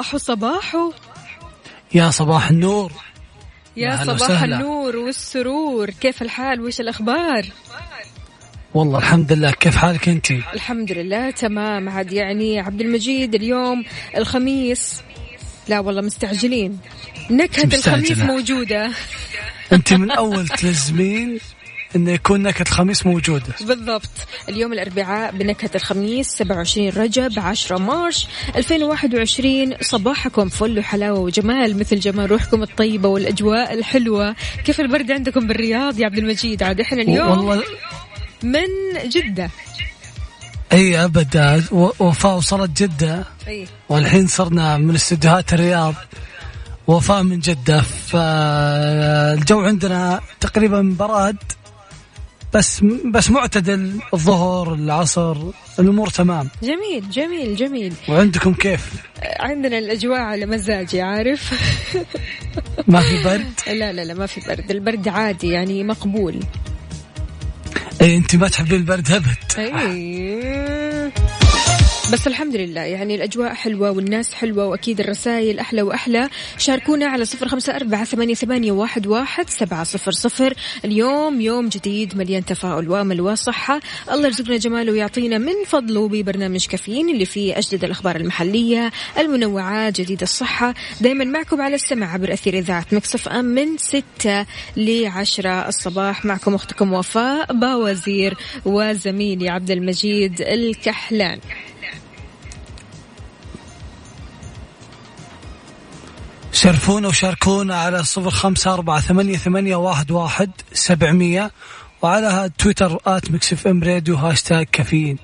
صباحو صباحو يا صباح النور. يا صباح وسهلا. النور والسرور. كيف الحال؟ وش الأخبار؟ والله الحمد لله. كيف حالك أنت؟ الحمد لله تمام. عاد يعني عبد المجيد اليوم الخميس. لا والله مستعجلين. نكهة. الخميس موجودة. أنت من أول تلزمين. انه يكون نكهة الخميس موجودة. بالضبط. اليوم الأربعاء بنكهة الخميس 27 رجب 10 مارش 2021 صباحكم فل وحلاوة وجمال. مثل جمال روحكم الطيبة والأجواء الحلوة. كيف البرد عندكم بالرياض يا عبد المجيد؟ عاد إحنا اليوم والله من جدة. إي ابدا. وفاء وصلت جدة. أي. والحين صرنا من استديوهات الرياض. وفاء من جدة. فالجو عندنا تقريبا براد. بس بس معتدل الظهر العصر الأمور تمام. جميل جميل جميل. وعندكم كيف؟ عندنا الأجواء على مزاجي عارف؟ ما في برد؟ لا لا لا ما في برد. البرد عادي يعني مقبول. اي أنت ما تحبين البرد أبد. أي. بس الحمد لله يعني الأجواء حلوة والناس حلوة وأكيد الرسائل أحلى وأحلى. شاركونا على صفر خمسة أربعة ثمانية, ثمانية واحد, واحد سبعة صفر صفر. اليوم يوم جديد مليان تفاؤل وأمل وصحة. الله يرزقنا جماله ويعطينا من فضله ببرنامج كافيين اللي فيه أجدد الأخبار المحلية المنوعات جديد الصحة. دايما معكم على السمع عبر أثير إذاعة مكسف أم من ستة لعشرة الصباح. معكم أختكم وفاء باوزير وزميلي عبد المجيد الكحلان. شرفونا وشاركونا على صفر خمسة أربعة ثمانية, ثمانية واحد, واحد سبعمية وعلى تويتر at Mix FM Radio hashtag كافيين.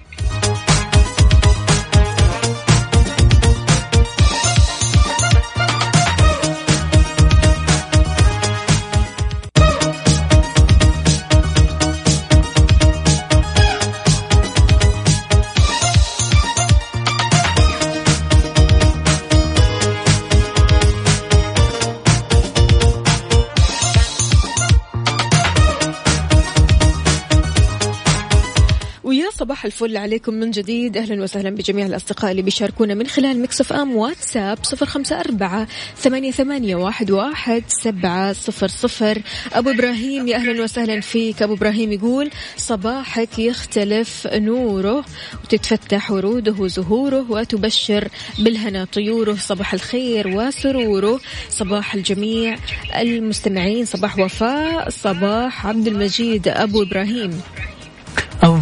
صباح الفل عليكم من جديد. أهلا وسهلا بجميع الأصدقاء اللي بيشاركونا من خلال مكسف أم واتساب صفر خمسة أربعة ثمانية, ثمانية واحد, واحد سبعة صفر صفر. أبو إبراهيم يا أهلا وسهلا فيك. أبو إبراهيم يقول صباحك يختلف نوره وتتفتح وروده وزهوره وتبشر بالهنا طيوره. صباح الخير وسروره. صباح الجميع المستمعين. صباح وفاء. صباح عبد المجيد. أبو إبراهيم.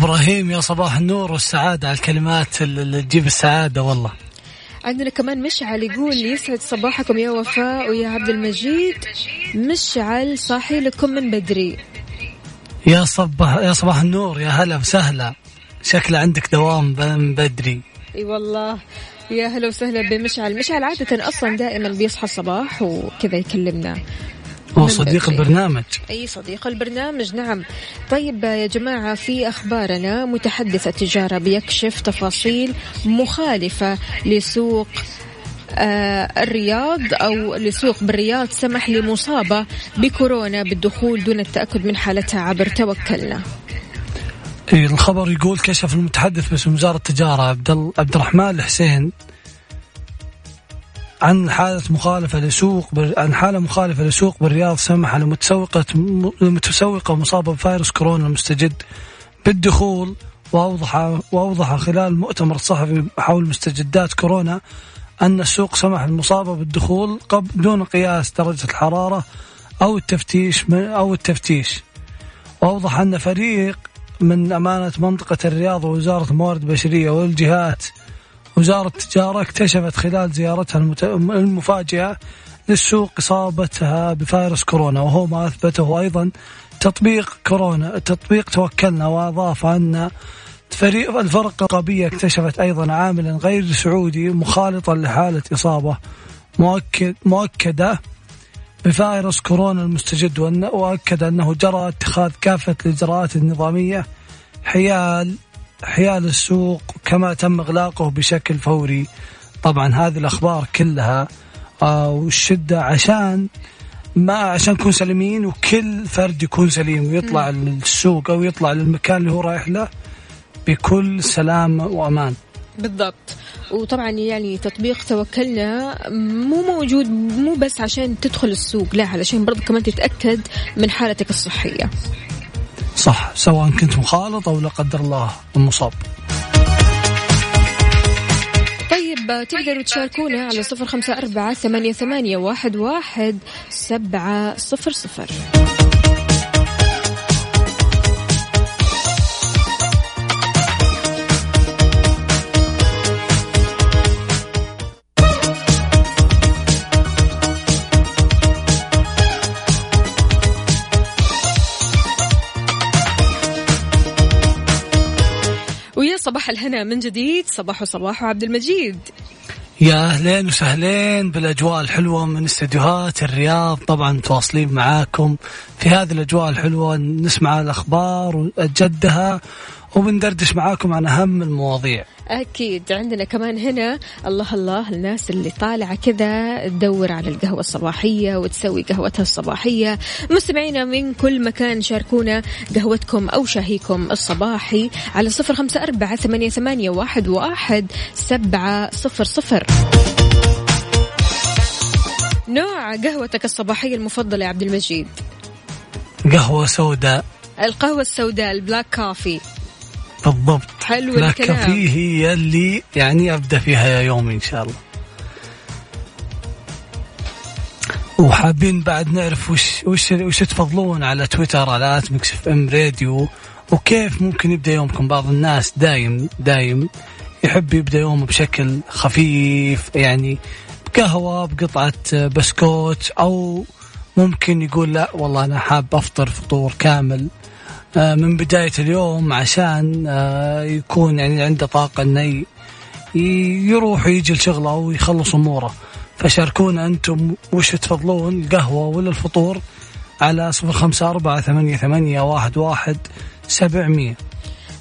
أبو إبراهيم يا صباح النور والسعادة على الكلمات اللي تجيب السعادة والله. عندنا كمان مشعل يقول يسعد صباحكم يا وفاء ويا عبد المجيد. مشعل صاحي لكم من بدري. يا صباح يا صباح النور يا هلا وسهلا. شكله عندك دوام من بدري. إي والله يا هلا وسهلا بمشعل. مشعل عادة أصلا دائما بيصحى الصباح وكذا يكلمنا. هو صديق. البرنامج. أي صديق البرنامج نعم. طيب يا جماعة في أخبارنا. متحدث التجارة بيكشف تفاصيل مخالفة لسوق آه الرياض أو لسوق بالرياض سمح لمصابة بكورونا بالدخول دون التأكد من حالتها عبر توكلنا. إيه، الخبر يقول كشف المتحدث باسم وزارة التجارة عبد ال- عبد الرحمن الحسين عن حالة مخالفة لسوق بر... عن حالة مخالفة لسوق بالرياض سمح لمتسوقة م- لمتسوقة مصابة بفيروس كورونا المستجد بالدخول وأوضح وأوضح خلال المؤتمر الصحفي حول مستجدات كورونا أن السوق سمح للمصابة بالدخول قبل دون قياس درجة الحرارة أو التفتيش من أو التفتيش. وأوضح أن فريق من أمانة منطقة الرياض ووزارة الموارد البشرية والجهات وزارة التجارة اكتشفت خلال زيارتها المفاجئة للسوق إصابتها بفيروس كورونا وهو ما أثبته أيضا تطبيق كورونا. تطبيق توكلنا وأضاف أن فريق الفرق الرقابية اكتشفت أيضا عاملا غير سعودي مخالطا لحالة إصابة مؤكد مؤكدة بفيروس كورونا المستجد وأكد أنه جرى اتخاذ كافة الإجراءات النظامية حيال حيال السوق كما تم إغلاقه بشكل فوري. طبعا هذه الأخبار كلها آه والشدة عشان ما عشان نكون سليمين وكل فرد يكون سليم ويطلع للسوق أو يطلع للمكان اللي هو رايح له بكل سلامة وأمان. بالضبط. وطبعا يعني تطبيق توكلنا مو موجود مو بس عشان تدخل السوق لا علشان برضه كمان تتأكد من حالتك الصحية. صح سواء كنت مخالط أو لا قدر الله مصاب طيب تقدروا تشاركونا على صفر خمسة أربعة ثمانية, ثمانية واحد, واحد سبعة صفر صفر. صباح الهنا من جديد. صباح صباح عبد المجيد. يا أهلين وسهلين بالأجواء الحلوة من استديوهات الرياض. طبعا متواصلين معاكم في هذه الأجواء الحلوة. نسمع الأخبار وجدها وبندردش معاكم عن أهم المواضيع. أكيد عندنا كمان هنا الله الله الناس اللي طالعة كذا تدور على القهوة الصباحية وتسوي قهوتها الصباحية. مستمعينا من كل مكان شاركونا قهوتكم أو شاهيكم الصباحي على صفر خمسة أربعة ثمانية, ثمانية واحد, واحد سبعة صفر صفر. نوع قهوتك الصباحية المفضلة يا عبد المجيد؟ قهوة سوداء. القهوة السوداء البلاك كافي بالضبط. حلو لا الكلام. كافيه هي اللي يعني أبدأ فيها يا يومي إن شاء الله. وحابين بعد نعرف وش وش وش تفضلون على تويتر على at Mix FM Radio وكيف ممكن يبدأ يومكم؟ بعض الناس دايم دايم يحب يبدأ يومه بشكل خفيف يعني بقهوة بقطعة بسكوت أو ممكن يقول لا والله أنا حاب أفطر فطور كامل. من بداية اليوم عشان آه، يكون يعني عنده طاقة إنه يروح ويجي لشغله أو يخلص أموره. فشاركونا أنتم وش تفضلون القهوة ولا الفطور على صفر خمسة أربعة ثمانية, ثمانية واحد, واحد سبعمية.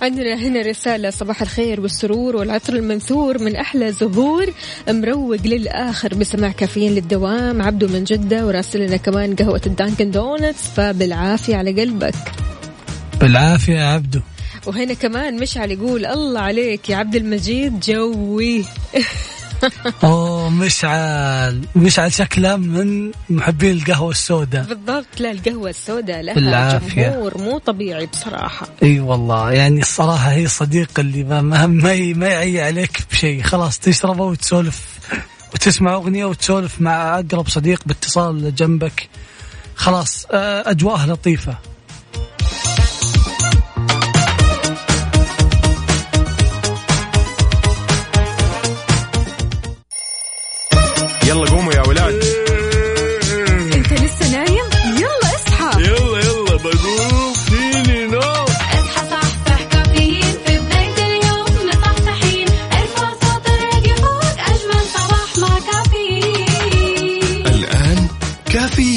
عندنا هنا رسالة صباح الخير والسرور والعطر المنثور من أحلى زهور مروق للآخر بسماع كافيين للدوام عبدو من جدة وراسلنا كمان قهوة الدانكن دونتس فبالعافية على قلبك. بالعافية يا عبدو. وهنا كمان مشعل يقول الله عليك يا عبد المجيد جوي. أوه مشعل. مشعل شكله من محبين القهوة السوداء. بالضبط لا القهوة السوداء لها بالعافية. جمهور مو طبيعي بصراحة. إي والله يعني الصراحة هي صديق اللي ما ما ما, يعي عليك بشيء. خلاص تشربه وتسولف وتسمع أغنية وتسولف مع أقرب صديق باتصال جنبك. خلاص آه، اجواء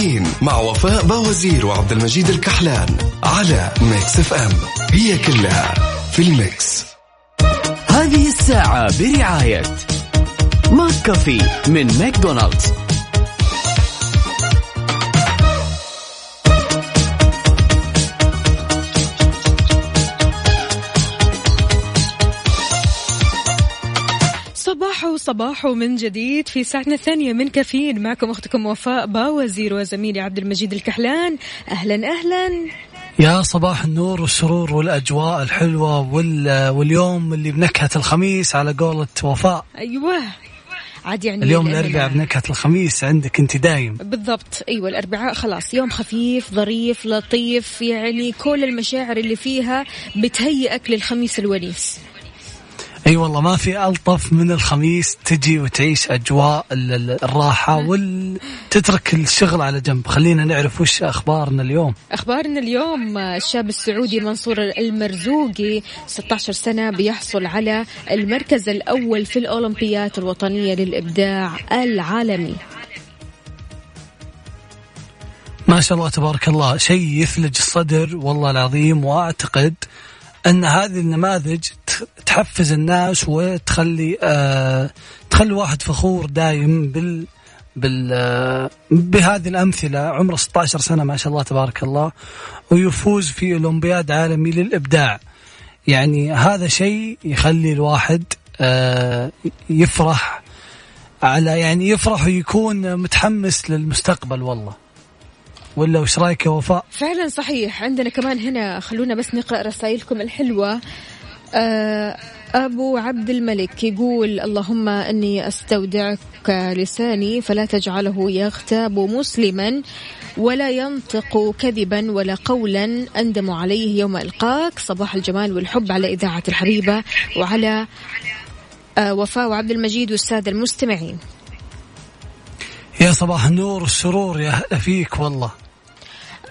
كافيين مع وفاء باوزير وعبد المجيد الكحلان على Mix FM. هي كلها في ال mix. هذه الساعة برعاية McCafé من ماكدونالدز. صباح صباح من جديد في ساعتنا الثانية من كافيين. معكم أختكم وفاء باوزير وزميلي عبد المجيد الكحلان. أهلا أهلا. يا صباح النور والسرور والأجواء الحلوة وال واليوم اللي بنكهة الخميس على قولة وفاء. أيوة. عاد يعني اليوم الاربعاء بنكهة الخميس عندك أنت دايم. بالضبط. أيوه الأربعاء خلاص. يوم خفيف ظريف لطيف يعني كل المشاعر اللي فيها بتهيئك للخميس الونيس. إي والله ما في ألطف من الخميس تجي وتعيش أجواء ال- ال- الراحة وتترك الشغل على جنب. خلينا نعرف وش أخبارنا اليوم. أخبارنا اليوم الشاب السعودي منصور المرزوقي 16 سنة بيحصل على المركز الأول في الأولمبيات الوطنية للإبداع العالمي. ما شاء الله تبارك الله. شيء يثلج الصدر والله العظيم وأعتقد أن هذه النماذج تحفز الناس وتخلي آه تخلي واحد فخور دايم بال بال آه، بهذه الأمثلة. عمره 16 سنة ما شاء الله تبارك الله ويفوز في أولمبياد عالمي للإبداع. يعني هذا شيء يخلي الواحد آه يفرح على يعني يفرح ويكون متحمس للمستقبل والله. ولا وش رأيك يا وفاء؟ فعلا صحيح. عندنا كمان هنا خلونا بس نقرأ رسائلكم الحلوة. آه، أبو عبد الملك يقول اللهم أني أستودعك لساني فلا تجعله يغتاب مسلما ولا ينطق كذبا ولا قولا أندم عليه يوم ألقاك. صباح الجمال والحب على إذاعة الحبيبة وعلى آه، وفاء وعبد المجيد والسادة المستمعين. يا صباح النور والسرور يا هلا فيك والله.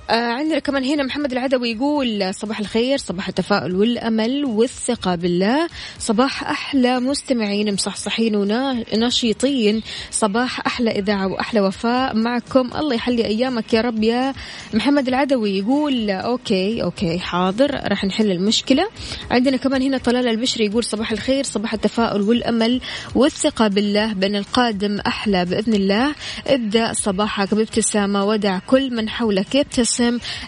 آه عندنا كمان هنا محمد العدوي يقول صباح الخير صباح التفاؤل والأمل والثقة بالله. صباح أحلى مستمعين مصحصحين ونشيطين. صباح أحلى إذاعة وأحلى وفاء معكم. الله يحلي أيامك يا رب يا محمد العدوي. يقول okay okay حاضر راح نحل المشكلة. عندنا كمان هنا طلال البشري يقول صباح الخير صباح التفاؤل والأمل والثقة بالله. بأن القادم أحلى بإذن الله. ابدأ صباحك بابتسامة ودع كل من حولك يبتسم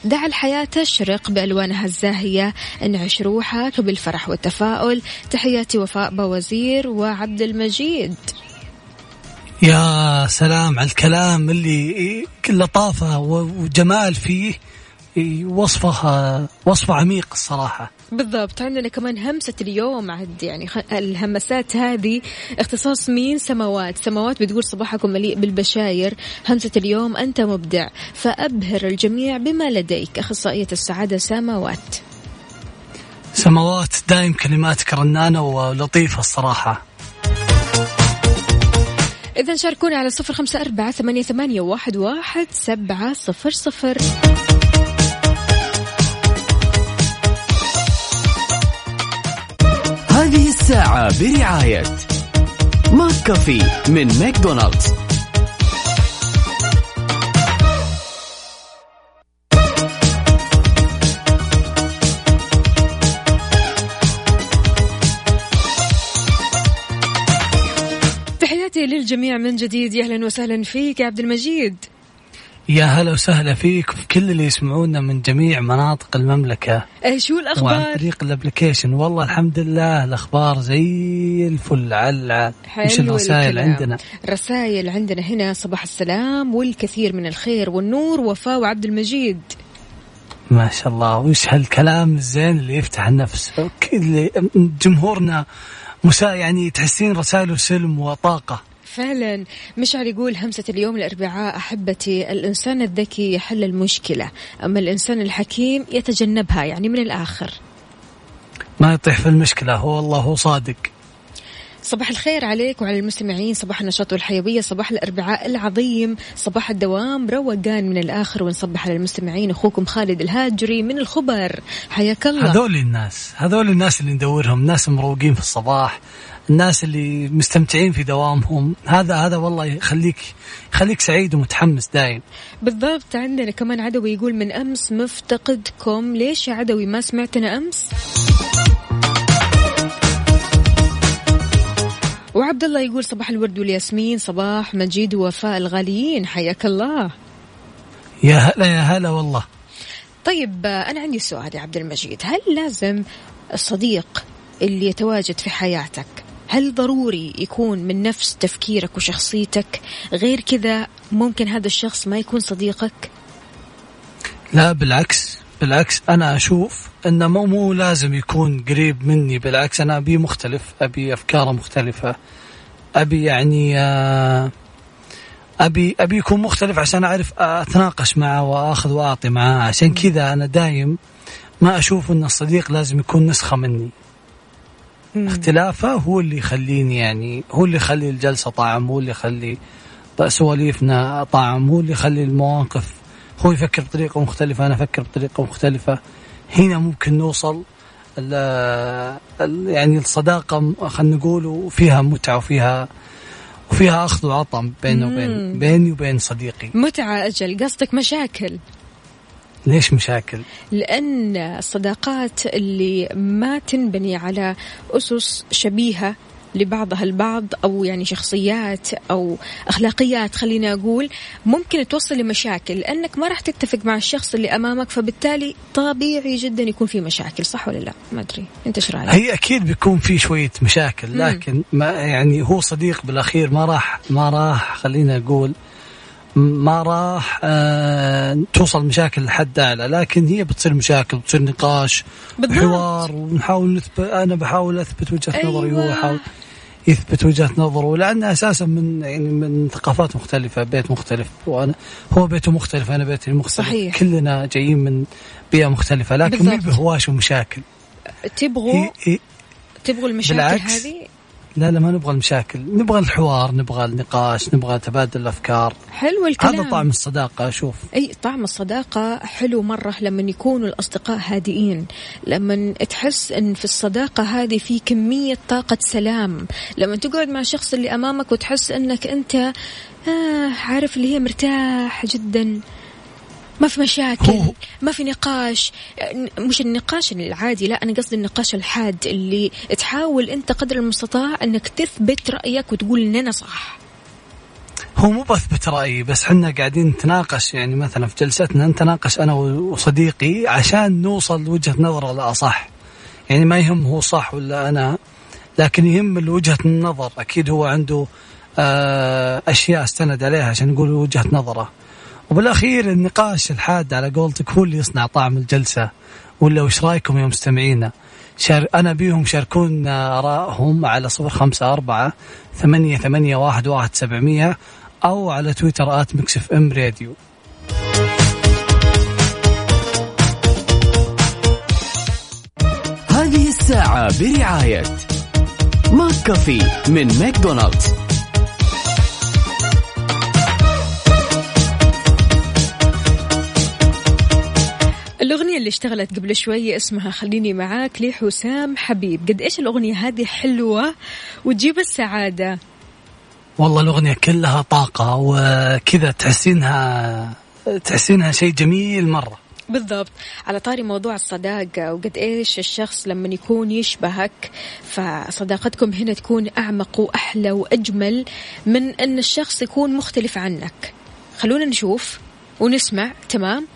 دع الحياة تشرق بألوانها الزاهية. انعش روحك بالفرح والتفاؤل. تحياتي وفاء بوزير وعبد المجيد. يا سلام على الكلام اللي لطافة وجمال فيه. وصفه وصفة عميق الصراحة. بالضبط. عندنا كمان همسة اليوم عد يعني. الهمسات هذه اختصاص مين سماوات. سماوات بتقول صباحكم مليء بالبشاير. همسة اليوم أنت مبدع. فأبهر الجميع بما لديك أخصائية السعادة سماوات. سماوات دايم كلماتك رنانة ولطيفة الصراحة. إذا شاركونا على صفر خمسة أربعة ثمانية, ثمانية واحد, واحد سبعة صفر صفر. الساعة برعاية McCafé من ماكدونالدز. تحياتي للجميع من جديد يا أهلا وسهلا فيك يا عبد المجيد. يا هلا وسهلا فيك وفي كل اللي يسمعونا من جميع مناطق المملكة. إيه شو وعن الأخبار طريق الابلكيشن. والله الحمد لله الأخبار زي الفل على وش الرسائل الكلام. عندنا. رسائل عندنا هنا صباح السلام والكثير من الخير والنور وفاء وعبد المجيد. ما شاء الله. وش هالكلام الزين اللي يفتح النفس؟ جمهورنا مسا يعني تحسين رسائله سلم وطاقة. فعلا مشعل يقول همسة اليوم الأربعاء أحبتي الإنسان الذكي يحل المشكلة أما الإنسان الحكيم يتجنبها يعني من الآخر. ما يطيح في المشكلة هو والله هو صادق. صباح الخير عليك وعلى المستمعين صباح النشاط والحيوية صباح الأربعاء العظيم صباح الدوام روقان من الآخر ونصبح على المستمعين أخوكم خالد الهاجري من الخبر. حياك الله. هذول الناس هذول الناس اللي ندورهم ناس مروقين في الصباح الناس اللي مستمتعين في دوامهم هذا هذا والله يخليك يخليك سعيد ومتحمس دايم. بالضبط عندنا كمان عدوي يقول من أمس مفتقدكم ليش يا عدوي ما سمعتنا أمس؟ وعبد الله يقول صباح الورد والياسمين صباح مجيد ووفاء الغاليين حياك الله. يا هلا يا هلا والله. طيب أنا عندي سؤال يا عبد المجيد هل لازم الصديق اللي يتواجد في حياتك هل ضروري يكون من نفس تفكيرك وشخصيتك غير كذا ممكن هذا الشخص ما يكون صديقك؟ لا بالعكس بالعكس أنا أشوف انه مو مو لازم يكون قريب مني بالعكس أنا أبي مختلف أبي افكاره مختلفة أبي يعني آه، أبي أبي يكون مختلف عشان أعرف أتناقش معه وأخذ وأعطي معاه عشان كذا أنا دايم ما أشوف أن الصديق لازم يكون نسخة مني. اختلافه هو اللي يخليني يعني هو اللي يخلي الجلسة طعم هو اللي يخلي سواليفنا طعم هو اللي يخلي المواقف. هو يفكر بطريقة مختلفة أنا أفكر بطريقة مختلفة. هنا ممكن نوصل ال- ال- يعني الصداقة خلينا نقول وفيها متعة وفيها وفيها أخذ وعطاء بيني وبين بيني وبين صديقي. متعة أجل قصدك مشاكل. ليش مشاكل؟ لأن الصداقات اللي ما تنبني على أسس شبيهة لبعضها البعض أو يعني شخصيات أو أخلاقيات خلينا أقول ممكن توصل لمشاكل. لأنك ما راح تتفق مع الشخص اللي أمامك فبالتالي طبيعي جدا يكون في مشاكل صح ولا لا؟ ما أدري. أنت إيش رأيك؟ هي أكيد بيكون في شوية مشاكل لكن ما يعني هو صديق بالأخير ما راح ما راح خلينا أقول ما راح آه توصل مشاكل لحد أعلى لكن هي بتصير مشاكل بتصير نقاش بالضبط. حوار ونحاول نثبت أنا بحاول أثبت وجهة نظري أيوة. وهو يحاول يثبت وجهة نظره لأن أساسا من يعني من ثقافات مختلفة بيت مختلف وأنا هو بيته مختلف أنا بيتي مختلف صحيح. كلنا جايين من بيئة مختلفة لكن بالضبط. بهواش ومشاكل تبغوا تبغوا المشاكل بالعكس. هذه لا لا ما نبغى المشاكل. نبغى الحوار نبغى النقاش نبغى تبادل الأفكار. حلو الكلام. هذا طعم الصداقة أشوف. أي طعم الصداقة حلو مرة لما يكونوا الأصدقاء هادئين. لما تحس أن في الصداقة هذه في كمية طاقة سلام. لما تقعد مع الشخص اللي أمامك وتحس أنك أنت آه عارف اللي هي مرتاح جدا. ما في مشاكل هو- ما في نقاش. مش النقاش العادي لا أنا قصدي النقاش الحاد اللي تحاول أنت قدر المستطاع أنك تثبت رأيك وتقول أن أنا صح. هو مو بثبت رايي بس حنا قاعدين نتناقش يعني مثلا في جلستنا نتناقش أنا وصديقي عشان نوصل لوجهة نظر الاصح يعني ما يهم هو صح ولا أنا لكن يهم وجهة النظر. أكيد هو عنده آه، أشياء استند عليها عشان نقول وجهة نظره. وبالأخير النقاش الحاد على قولتك هو اللي يصنع طعم الجلسة. ولا وش رأيكم يا مستمعينا أنا أبيهم يشاركونا ارائهم على صفر خمسة أربعة ثمانية ثمانية واحد واحد سبعمية أو على تويتر at Mix FM Radio. هذه الساعة برعاية McCafé من ماكدونالدز. الأغنية اللي اشتغلت قبل شوي اسمها خليني معاك لحسام حبيب. قد إيش الأغنية هذه حلوة وتجيب السعادة؟ والله الأغنية كلها طاقة وكذا تحسينها تحسينها شيء جميل مرة. بالضبط. على طاري موضوع الصداقة وقد إيش الشخص لما يكون يشبهك فصداقتكم هنا تكون أعمق وأحلى وأجمل من أن الشخص يكون مختلف عنك. خلونا نشوف ونسمع تمام؟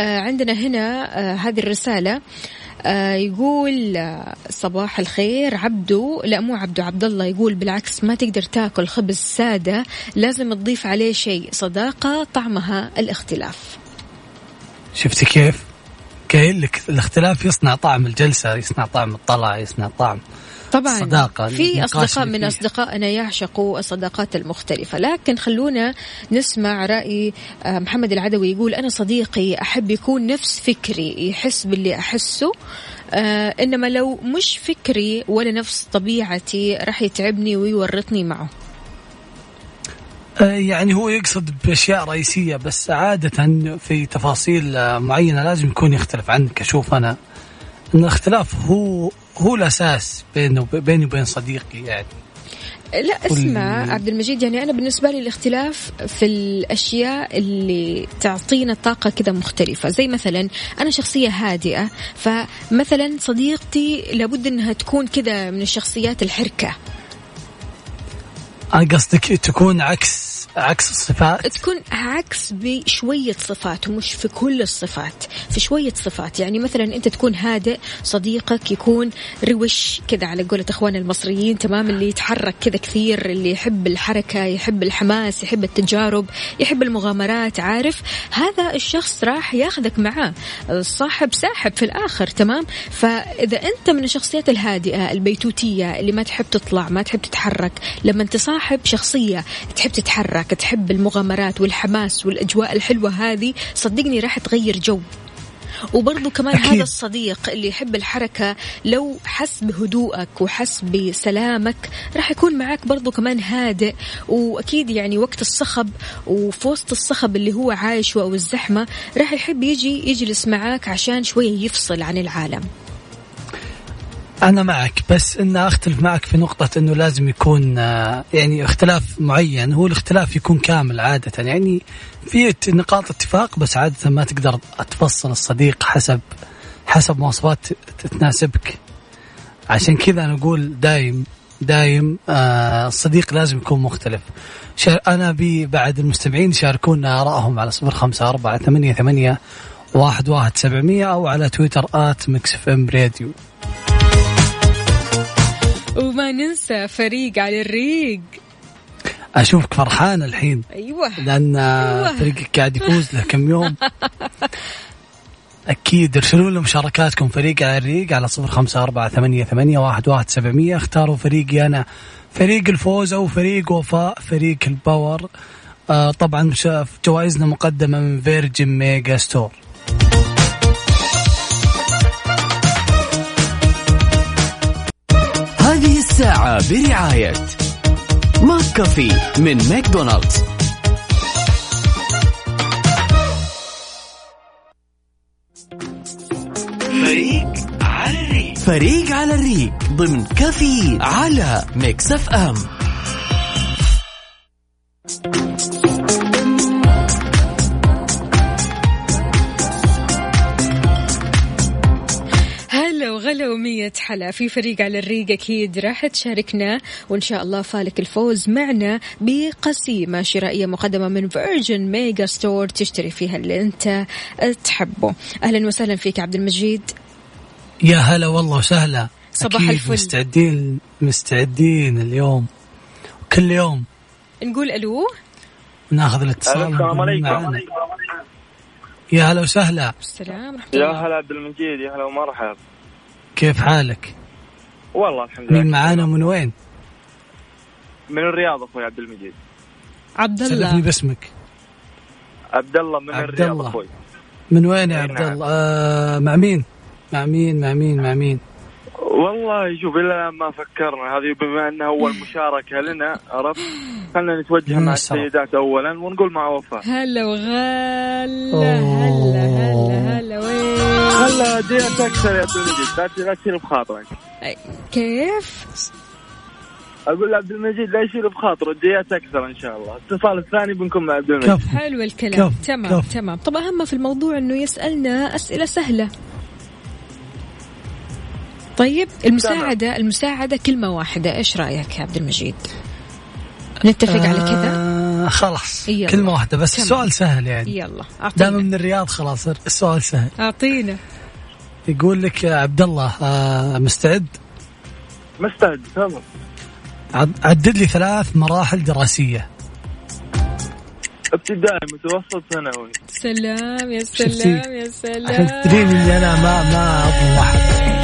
عندنا هنا آه هذه الرسالة آه يقول آه صباح الخير عبدو لا مو عبدو عبد الله يقول بالعكس ما تقدر تاكل خبز سادة لازم تضيف عليه شيء صداقة طعمها الاختلاف شفتي كيف؟ قايل لك الاختلاف يصنع طعم الجلسة يصنع طعم الطلعة يصنع طعم طبعا الصداقة، في أصدقاء من. أصدقائنا يعشقوا الصداقات المختلفة. لكن خلونا نسمع رأي آه، محمد العدوي يقول أنا صديقي أحب يكون نفس فكري يحس باللي أحسه. آه إنما لو مش فكري ولا نفس طبيعتي راح يتعبني ويورطني معه. آه، يعني هو يقصد بأشياء رئيسية بس عادة في تفاصيل آه، معينة لازم يكون يختلف عنك. أشوف أنا إن الاختلاف هو هو الأساس بينه بيني وبين صديقي يعني. لا اسمع عبد المجيد يعني أنا بالنسبة لي الاختلاف في الأشياء اللي تعطينا طاقة كذا مختلفة. زي مثلا أنا شخصية هادئة فمثلا صديقتي لابد إنها تكون كذا من الشخصيات الحركة. قصدك تكون عكس عكس الصفات؟ تكون عكس بشوية صفات ومش في كل الصفات في شوية صفات. يعني مثلا أنت تكون هادئ صديقك يكون روش كذا على قولة إخواننا المصريين تمام؟ اللي يتحرك كذا كثير اللي يحب الحركة يحب الحماس يحب التجارب يحب المغامرات عارف؟ هذا الشخص راح ياخذك معاه الصاحب ساحب في الآخر تمام؟ فإذا أنت من الشخصيات الهادئة البيتوتية اللي ما تحب تطلع ما تحب تتحرك لما تصاحب شخصية. تحب تتحرك تحب المغامرات والحماس والأجواء الحلوة هذه صدقني راح تغير جو. وبرضو كمان أكيد. هذا الصديق اللي يحب الحركة لو حس بهدوءك وحس بسلامك راح يكون معك برضو كمان هادئ. وأكيد يعني وقت الصخب وفي وسط الصخب اللي هو عايشه أو الزحمة راح يحب يجي يجلس معك عشان شوية يفصل عن العالم. أنا معك بس إن أختلف معك في نقطة إنه لازم يكون آه، يعني اختلاف معين هو الاختلاف يكون كامل عادة. يعني في نقاط اتفاق بس عادة ما تقدر تفصل الصديق حسب حسب مواصفات تناسبك عشان كذا أنا أقول دايم دايم آه الصديق لازم يكون مختلف. أنا أبي بعد المستمعين يشاركونا ارائهم على صفر خمسة أربعة ثمانية ثمانية واحد واحد سبعمية أو على تويتر at Mix FM Radio. وما ننسى فريق على الريق. اشوفك فرحان الحين. أيوة. لأن أيوة. فريقك قاعد يفوز له كم يوم. أكيد ارسلوا لنا مشاركاتكم فريق على الريق على صفر خمسة أربعة ثمانية, ثمانية واحد, واحد سبعمية اختاروا فريقي أنا فريق الفوز أو فريق وفاء فريق الباور. آه طبعا جوائزنا مقدمة من Virgin Megastore الساعة برعاية McCafé من ماكدونالدز. فريق على الريق. فريق على الريق ضمن كافيين على Mix FM. وغلا ومية حلا في فريق على الريق أكيد راح تشاركنا وإن شاء الله فالك الفوز معنا بقسيمة شرائية مقدمة من Virgin Megastore تشتري فيها اللي أنت تحبه. أهلا وسهلا فيك عبد المجيد. يا هلا والله وسهلا. صباح أكيد الفل. مستعدين مستعدين اليوم. كل يوم. نقول ألو. ناخذ الاتصال السلام عليكم. معنا. يا هلا وسهلا. السلام ورحمة يا هلا عبد المجيد يا هلا ومرحب كيف حالك؟ والله الحمد لله مين معانا من وين؟ من الرياض أخوي عبد المجيد عبد سلفني الله باسمك عبد الله من عبد الرياض الله. أخوي من وين يا عبد نعم. الله؟ آه مع مين؟ مع مين مع مين مع مين؟ والله شوف إلى ما فكرنا هذه بما انها أول مشاركة لنا عرفت خلينا نتوجه من مع. السيدات اولا ونقول مع وفاء هلا وغلا هلا أوه. هلا هلا وين؟ خلها ديت أكثر يا عبد المجيد لا لا تشيل بخاطرك كيف؟ أقول لعبد المجيد لا يشيل بخاطره الديات أكثر إن شاء الله. الاتصال الثاني بنكون مع عبد المجيد. كفو. حلو الكلام. كف، تمام كف. تمام. طب أهم في الموضوع أنه يسألنا أسئلة سهلة. طيب المساعدة المساعدة كلمة واحدة. إيش رأيك يا عبد المجيد؟ نتفق على كذا؟ آه خلاص يلا. كلمة واحدة بس تمام. السؤال سهل يعني. يلا دام من الرياض خلاص السؤال سهل. أعطينا. يقول لك يا عبد الله آه مستعد؟ مستعد تمام. عد- عدد لي ثلاث مراحل دراسية. ابتدائي متوسط ثانوي. سلام يا؟ سلام يا سلام. تدرين إني أنا ما ما اظلم احد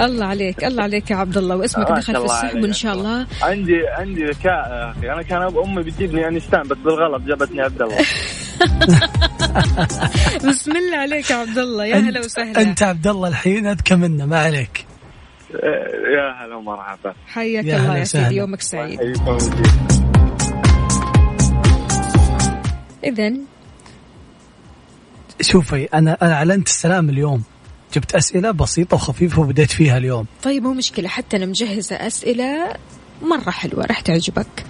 الله عليك الله عليك يا عبد الله واسمك ما دخل في السحب. وإن شاء الله. عندي عندي ذكاء يا أخي. أنا كان أب- أمي بتجيبني انستان بس بالغلط جابتني عبد الله. بسم الله عليك يا عبد الله يا هلا أنت- وسهلا. أنت عبد الله الحين أذكى منا ما عليك. إيه، يا هلا ومرحبا. حياك يا الله يا سيدي. يومك سعيد. اذا شوفي أنا أنا أعلنت السلام اليوم. جبت أسئلة بسيطة وخفيفة وبديت فيها اليوم. طيب مو مشكلة حتى أنا مجهزه أسئلة مرة حلوة راح تعجبك.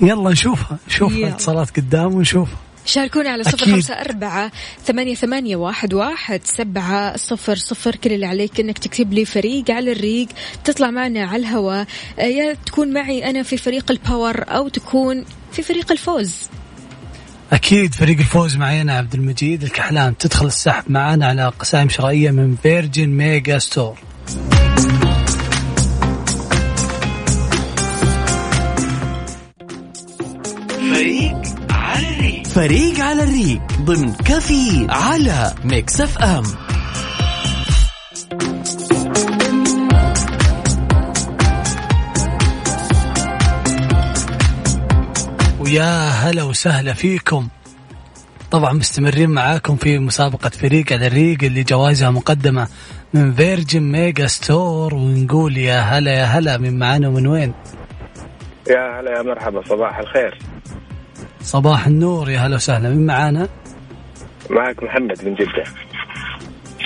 يلا نشوفها نشوف يلا. الاتصالات قدام ونشوفها. شاركونا على صفر. خمسة أربعة ثمانية, ثمانية واحد, واحد سبعة صفر صفر. كل اللي عليك إنك تكتب لي فريق على الريق تطلع معنا على الهواء. آه، يا تكون معي أنا في فريق الباور أو تكون في فريق الفوز. أكيد فريق الفوز معنا عبد المجيد الكحلان. تدخل السحب معنا على قسائم شرائية من Virgin Megastore. فريق على الريق. فريق على الريق ضمن كافيين على Mix FM. ويا هلا وسهلا فيكم. طبعا مستمرين معاكم في مسابقة فريق على الريق اللي جوائزها مقدمة من Virgin Megastore ونقول يا هلا يا هلا من معانا ومن وين؟ يا هلا يا مرحبا صباح الخير. صباح النور يا هلا وسهلا من معانا؟ معك محمد من جدة.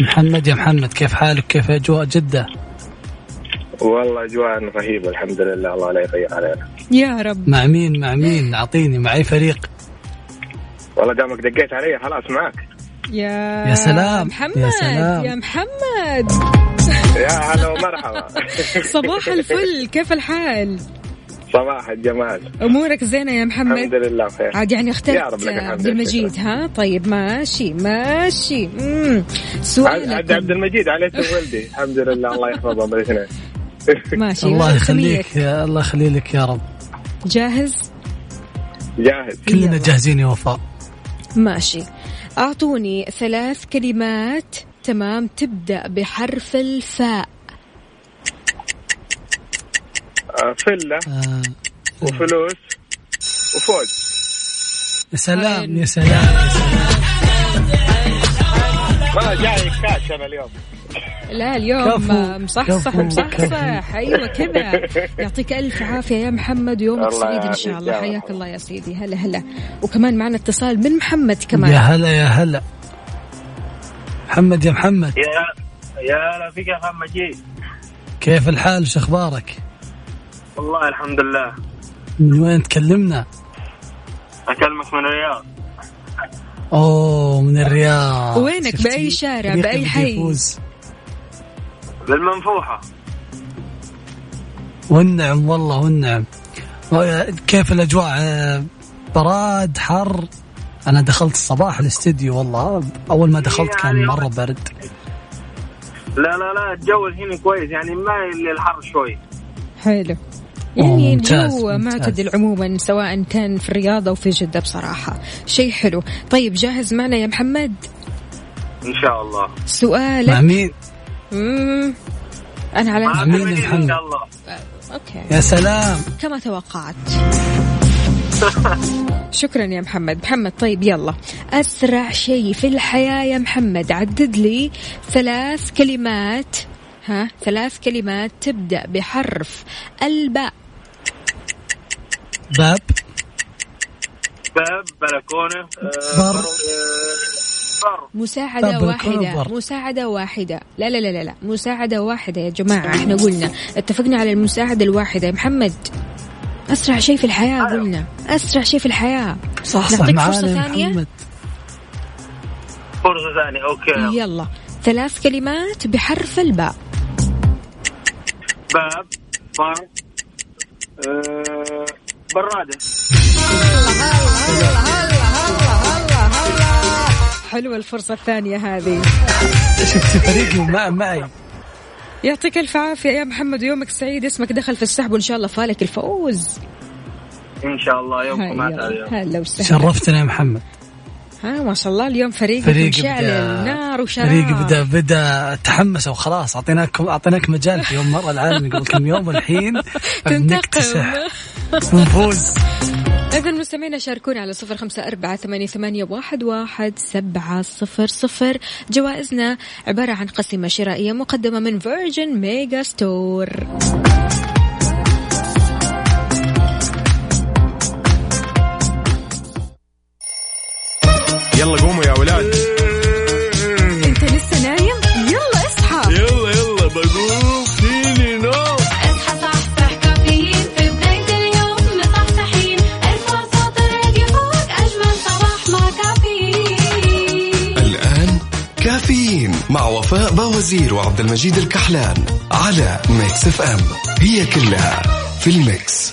محمد يا محمد كيف حالك؟ كيف أجواء جدة؟ والله أجواء رهيبة الحمد لله الله لا يضيع علينا. يا رب. مع مين؟ مع مين؟ أعطيني مع أي فريق. والله دامك دقيت علي خلاص معك. يا يا سلام، محمد يا سلام. يا محمد. يا هلا ومرحبا. صباح الفل كيف الحال؟ صباح الجمال. أمورك زينة يا الحمد محمد؟ لله بخير. عاد يعني يا اخترت رب لك الحمد عبد المجيد ها؟ طيب ماشي ماشي. امم عاد عبد المجيد عليه اسم ولدي الحمد لله الله يحفظهم الاثنين ماشي الله يخليك. يا الله يخلي لك يا رب. جاهز؟ جاهز. كلنا يلا. جاهزين يا وفاء. ماشي. أعطوني ثلاث كلمات تمام؟ تبدأ بحرف الفاء. آه، فلة. آه. وفلوس. وفوز. يا سلام. يا سلام يا سلام. ما جاي كاش أنا اليوم. لا اليوم مصحصح مصحصح. أيوه كذا. يعطيك ألف عافية يا محمد ويومك سعيد إن شاء الله. يا حياك. الله يا سيدي. هلا هلا. وكمان معنا اتصال من محمد يا كمان هلا يا هلا. محمد يا محمد. يا يا هلا فيك يا مجيد كيف الحال؟ وش أخبارك؟ والله الحمد لله. من وين تكلمنا؟ أكلمك من الرياض. أوه من الرياض. وينك؟ بأي شارع؟ بده حي؟ يفوز. بالمنفوحة. والنعم والله والنعم. كيف الأجواء؟ آه، براد حر؟ أنا دخلت الصباح الاستديو والله. أول ما دخلت كان يعني مرة برد. لا لا لا الجو الحين كويس يعني مايل للحر شوي. حلو. يعني الجو. معتدل عموما سواء كان في الرياض أو في جدة بصراحة. شيء حلو. طيب جاهز معنا يا محمد؟ إن شاء الله. مع سؤالك مين؟ أنا على مين محمد؟ إن شاء الله. okay. يا سلام. كما توقعت. شكرا يا محمد. محمد طيب يلا. أسرع شيء في الحياة يا محمد. عدد لي ثلاث كلمات. ها؟ ثلاث كلمات تبدأ بحرف الباء. باب. باب بلكونة. آه، بر. مساعدة باب واحدة. مساعدة واحدة. لا لا لا لا مساعدة واحدة يا جماعة إحنا قلنا. اتفقنا على المساعدة الواحدة. يا محمد أسرع شيء في الحياة قلنا. أسرع شيء في الحياة. صح صح. نعطيك فرصة يا ثانية؟ محمد. فرصة ثانية أوكي. يلا. ثلاث كلمات بحرف الباء. باب بر آه، برادة. حلوة الفرصة الثانية هذه. شفتي فريقي مع معي. يعطيك الف عافية يا محمد ويومك سعيد اسمك دخل في السحب وإن شاء الله فالك الفوز. إن شاء الله يومكم هلا وسهلا. شرفتنا يا محمد. ها ما شاء الله اليوم فريقك فريقي مشعل بدا نار وشرار فريقي بدا بدأ تحمس وخلاص. اعطيناكم أعطيناك مجال في يوم مرة العالمي. قبل كم يوم والحين بنكتسح تنتقم ونفوز إذا مستمعينا شاركونا على صفر خمسة أربعة ثمانية, ثمانية واحد, واحد سبعة صفر صفر. جوائزنا عبارة عن قسمة شرائية مقدمة من Virgin Megastore يلا قوموا يا ولاد. الوزير وعبد المجيد الكحلان على Mix FM. هي كلها في ال Mix.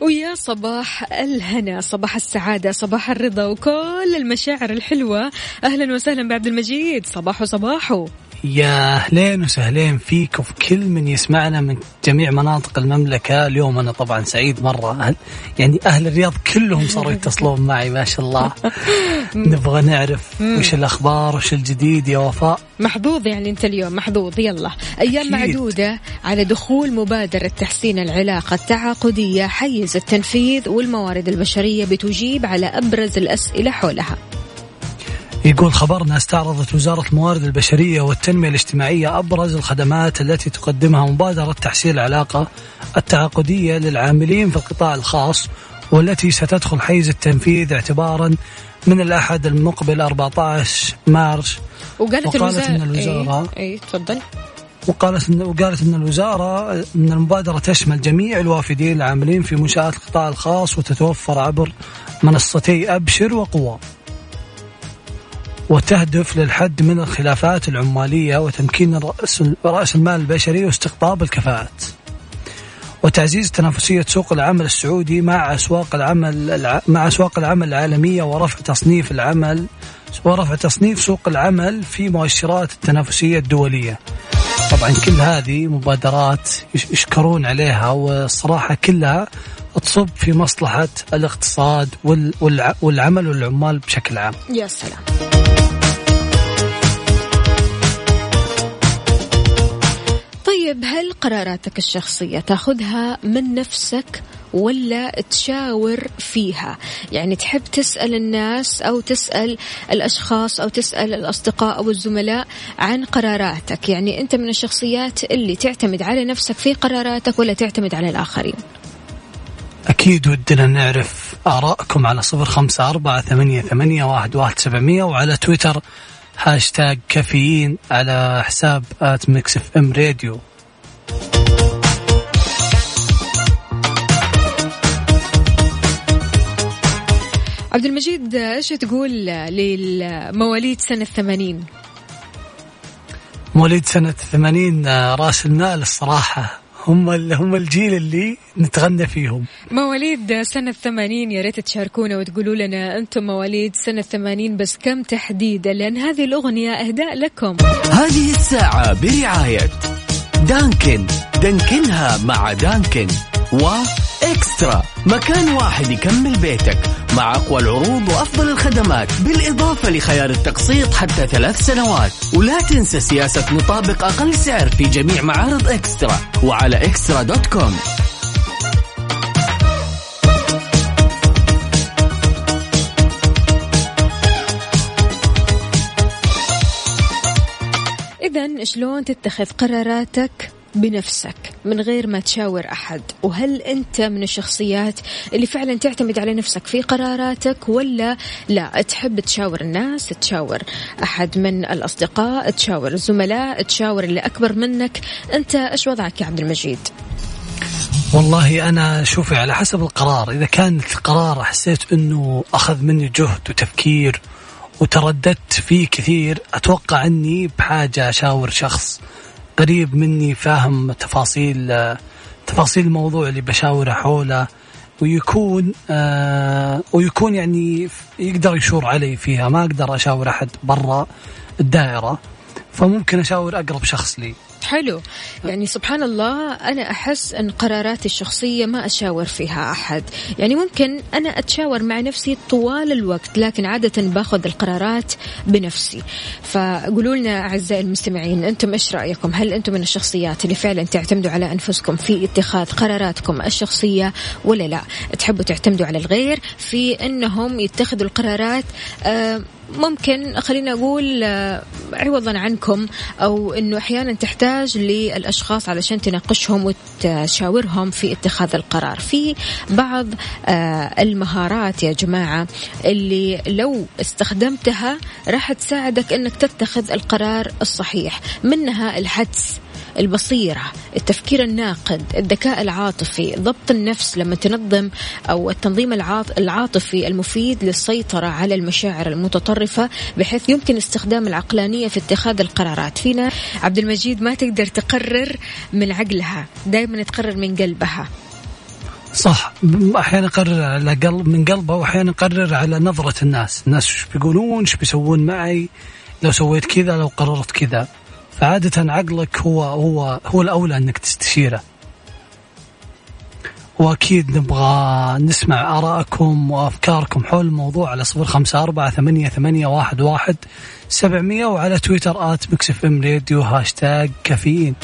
ويا صباح الهنا صباح السعادة صباح الرضا وكل المشاعر الحلوة. أهلا وسهلا بعبد المجيد. صباحو صباحو يا أهلين وسهلين فيك وفي كل من يسمعنا من جميع مناطق المملكة. اليوم أنا طبعا سعيد مرة. أهل يعني أهل الرياض كلهم صاروا يتصلون معي ما شاء الله. نبغى نعرف وش الأخبار وش الجديد يا وفاء؟ محظوظ يعني أنت اليوم محظوظ. يلا. أيام أكيد. معدودة على دخول مبادرة تحسين العلاقة التعاقدية حيز التنفيذ والموارد البشرية بتجيب على أبرز الأسئلة حولها. يقول خبرنا استعرضت وزارة الموارد البشرية والتنمية الاجتماعية أبرز الخدمات التي تقدمها مبادرة تحسين العلاقة التعاقدية للعاملين في القطاع الخاص والتي ستدخل حيز التنفيذ اعتبارا من الأحد المقبل 14 مارس وقالت, وقالت الوزارة إن الوزارة- أي, أي تفضل وقالت إن وقالت إن الوزارة إن المبادرة تشمل جميع الوافدين العاملين في منشآت القطاع الخاص وتتوفر عبر منصتي أبشر وقوى. وتهدف للحد من الخلافات العمالية وتمكين رأس المال البشري واستقطاب الكفاءات. وتعزيز تنافسية سوق العمل السعودي مع أسواق العمل الع... مع أسواق العمل العالمية ورفع تصنيف العمل ورفع تصنيف سوق العمل في مؤشرات التنافسية الدولية. طبعا كل هذه مبادرات يش- يشكرون عليها والصراحة كلها تصب في مصلحة الاقتصاد وال- والع- والعمل والعمال بشكل عام. يا سلام. طيب هل قراراتك الشخصية تاخذها من نفسك ولا تشاور فيها؟ يعني تحب تسأل الناس أو تسأل الأشخاص أو تسأل الأصدقاء أو الزملاء عن قراراتك؟ يعني أنت من الشخصيات اللي تعتمد على نفسك في قراراتك ولا تعتمد على الآخرين؟ أكيد ودنا نعرف آراءكم على صفر خمسة أربعة ثمانية, ثمانية واحد, واحد سبعمية وعلى تويتر هاشتاج كافيين على حساب at Mix FM Radio. عبد المجيد إيش تقول للمواليد سنة الثمانين؟ مواليد سنة 80 آه، راس المال الصراحة هم ال- هم الجيل اللي نتغنى فيهم. مواليد سنة الثمانين يا ريت تشاركونا وتقولوا لنا أنتم مواليد سنة الثمانين بس كم تحديدا؟ لأن هذه الأغنية إهداء لكم. هذه الساعة برعاية Dunkin'. دانكنها مع Dunkin'. و eXtra. مكان واحد يكمل بيتك مع أقوى العروض وأفضل الخدمات بالإضافة لخيار التقسيط حتى ثلاث سنوات. ولا تنسى سياسة نطابق أقل سعر في جميع معارض eXtra وعلى eXtra dot com. إذا شلون تتخذ قراراتك؟ بنفسك من غير ما تشاور أحد. وهل أنت من الشخصيات اللي فعلا تعتمد على نفسك في قراراتك ولا لا؟ تحب تشاور الناس تشاور أحد من الأصدقاء تشاور الزملاء تشاور اللي أكبر منك. أنت إيش وضعك يا عبد المجيد؟ والله أنا شوفي على حسب القرار. إذا كان القرار حسيت إنه أخذ مني جهد وتفكير وترددت فيه كثير أتوقع إني بحاجة أشاور شخص. قريب مني فاهم تفاصيل تفاصيل الموضوع اللي بشاوره حوله ويكون آه ويكون يعني يقدر يشور علي فيها. ما أقدر أشاور أحد برا الدائرة فممكن أشاور أقرب شخص لي. حلو. يعني سبحان الله أنا أحس أن قراراتي الشخصية ما أشاور فيها أحد. يعني ممكن أنا أتشاور مع نفسي طوال الوقت لكن عادة باخذ القرارات بنفسي. فقولوا لنا أعزائي المستمعين أنتم إيش رأيكم؟ هل أنتم من الشخصيات اللي فعلا تعتمدوا على أنفسكم في اتخاذ قراراتكم الشخصية ولا لا؟ تحبوا تعتمدوا على الغير في أنهم يتخذوا القرارات آه ممكن خلينا أقول آه، عوضا عنكم أو أنه أحيانا تحتاج للأشخاص علشان تناقشهم وتشاورهم في اتخاذ القرار. في بعض آه، المهارات يا جماعة اللي لو استخدمتها راح تساعدك أنك تتخذ القرار الصحيح منها الحدس. البصيرة التفكير الناقد الذكاء العاطفي ضبط النفس لما تنظم أو التنظيم العاط- العاطفي المفيد للسيطرة على المشاعر المتطرفة بحيث يمكن استخدام العقلانية في اتخاذ القرارات. فينا عبد المجيد ما تقدر تقرر من عقلها دائما تقرر من قلبها. صح أحيانا يقرر على قلب من قلبه واحيانا يقرر على نظرة الناس، الناس إيش بيقولون إيش بيسوون معي؟ لو سويت كذا لو قررت كذا. فعادة عقلك هو هو هو الأولى أنك تستشيره. وأكيد نبغى نسمع آرائكم وأفكاركم حول الموضوع على صفر خمسة أربعة ثمانية, ثمانية واحد, واحد سبعمية وعلى تويتر at Mix FM Radio hashtag كافيين.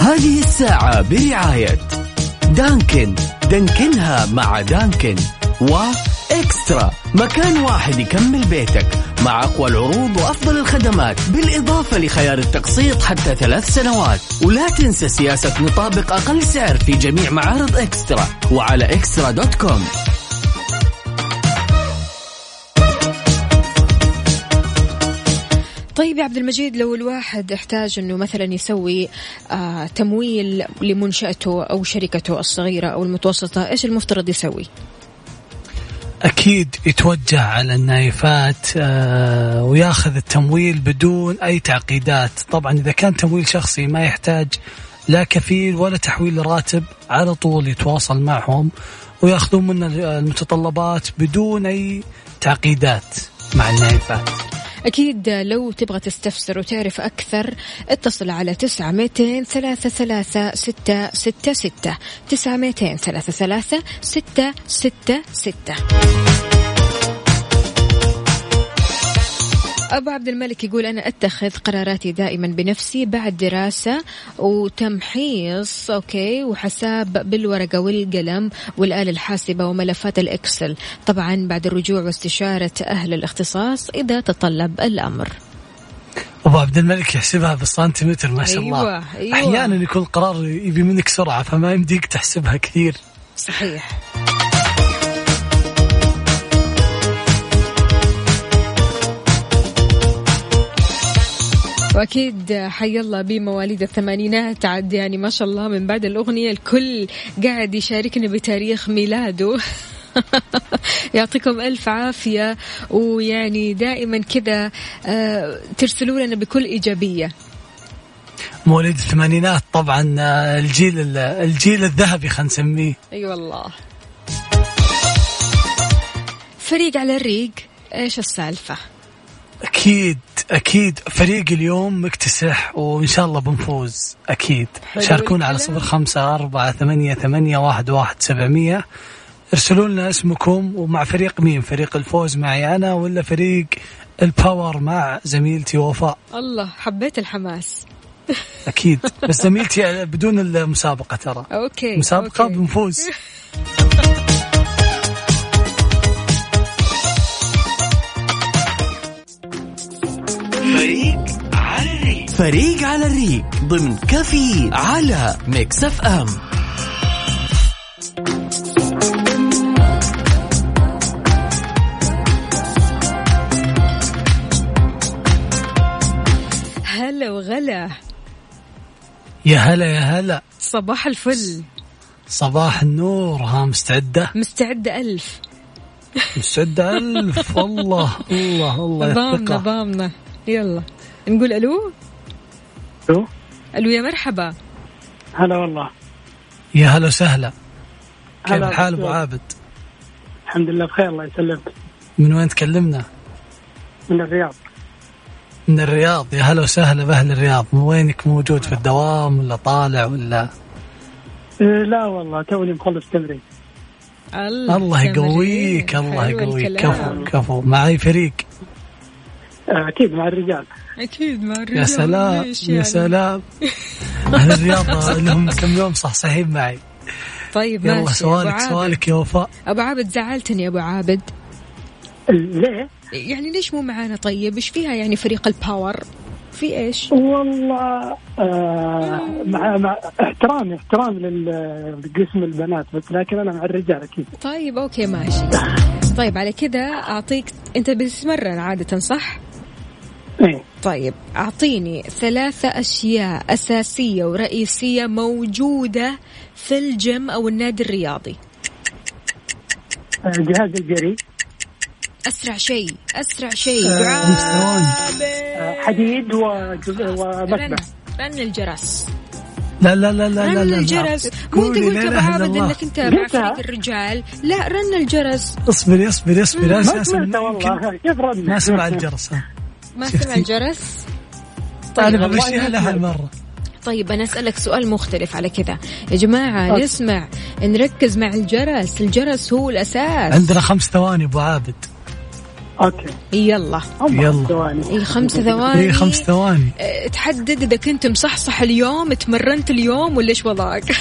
هذه الساعة برعاية Dunkin'. دانكنها مع Dunkin'. و eXtra. مكان واحد يكمل بيتك مع أقوى العروض وأفضل الخدمات بالإضافة لخيار التقسيط حتى ثلاث سنوات. ولا تنسى سياسة نطابق أقل سعر في جميع معارض eXtra وعلى إكسترا دوت كوم. طيب يا عبد المجيد لو الواحد احتاج إنه مثلا يسوي آه تمويل لمنشأته أو شركته الصغيرة أو المتوسطة إيش المفترض يسوي؟ أكيد يتوجه على النايفات آه، وياخذ التمويل بدون أي تعقيدات. طبعا إذا كان تمويل شخصي ما يحتاج لا كفيل ولا تحويل راتب على طول يتواصل معهم ويأخذون منا المتطلبات بدون أي تعقيدات مع النايفات. أكيد لو تبغى تستفسر وتعرف أكثر اتصل على تسعة ميتين ثلاثة ثلاثة ستة ستة ستة تسعة ميتين ثلاثة ثلاثة ستة ستة ستة. أبو عبد الملك يقول أنا أتخذ قراراتي دائما بنفسي بعد دراسة وتمحيص okay وحساب بالورقة والقلم والآلة الحاسبة وملفات ال Excel. طبعا بعد الرجوع واستشارة أهل الاختصاص إذا تطلب الأمر. أبو عبد الملك يحسبها بالسنتيمتر ما شاء الله. أيوة، أيوة. أحيانا يكون القرار يبي منك سرعة فما يمديك تحسبها كثير. صحيح. وأكيد حي الله بمواليد الثمانينات. عاد يعني ما شاء الله من بعد الأغنية الكل قاعد يشاركنا بتاريخ ميلاده. يعطيكم ألف عافية. ويعني دائما كذا آه، ترسلوا لنا بكل إيجابية. مواليد الثمانينات طبعا آه، الجيل ال- الجيل الذهبي خلينا نسميه. أي أيوة والله. فريق على الريق إيش السالفة؟ أكيد أكيد فريق اليوم مكتسح وإن شاء الله بنفوز أكيد. حلو شاركونا على. صفر خمسة أربعة ثمانية, ثمانية واحد, واحد سبعمية. ارسلوا لنا اسمكم ومع فريق مين؟ فريق الفوز معي أنا ولا فريق ال power مع زميلتي وفاء؟ الله حبيت الحماس. أكيد. بس زميلتي بدون المسابقة ترى. okay مسابقة okay. بنفوز. فريق على الريق. ضمن كافيين على Mix FM. هلا وغلا. يا هلا يا هلا. صباح الفل. صباح النور ها مستعدة؟ مستعدة ألف. مستعدة ألف. الله الله الله ضامنة ضامنة يلا. نقول ألو؟ ألو ألو يا مرحبا. هلا والله. يا هلا وسهلا. كيف الحال. أبو عابد؟ الحمد لله بخير الله يسلمك. من وين تكلمنا؟ من الرياض. من الرياض. يا هلا وسهلا بأهل الرياض، من وينك؟ موجود في الدوام ولا طالع ولا؟ إيه، لا والله توني مخلص تمرين. الله يقويك الله يقويك. كفو كفو. معي فريق. أكيد مع الرجال. أكيد ما الرجال يا سلام ليش يا يعني؟ سلام. أهل الرياض لهم كم يوم صحصحين معي. طيب يلا ماشي سؤالك. سؤالك يا وفاء. أبو عابد زعلتني يا أبو عابد. ليه؟ يعني ليش مو معانا؟ طيب إيش فيها يعني فريق الباور في إيش؟ والله آه مع مع احترامي احترام لل- لقسم البنات بس لكن أنا مع الرجال أكيد. طيب okay ماشي. طيب على كذا أعطيك أنت بتتمرن عادة صح؟ إيه. طيب أعطيني ثلاثة أشياء أساسية ورئيسية موجودة في الجيم أو النادي الرياضي. جهاز الجري. أسرع شيء أسرع شيء. آه، حديد رن ومسبح رن الجرس. لا لا لا لا لا رن لا الجرس. مو أنت قلت لا أبو عابد. إنك أنت مع. فريق الرجال. لا رن الجرس. اصبري اصبري اصبري. ما أساسا سمعت يمكن والله. كيف رد ما سمع الجرس. ها. ما؟ سمع الجرس؟ أنا والله بمشيها ما لها. المره طيب أنا أسألك سؤال مختلف على كذا. يا جماعة okay. نسمع. نركز مع الجرس. الجرس هو الأساس. عندنا خمس ثواني أبو عابد. okay. يلا. يلا. ثواني. اي خمس ثواني. هي خمس ثواني. أه، تحدد إذا كنت مصحصح اليوم تمرنت اليوم ولا إيش وضعك؟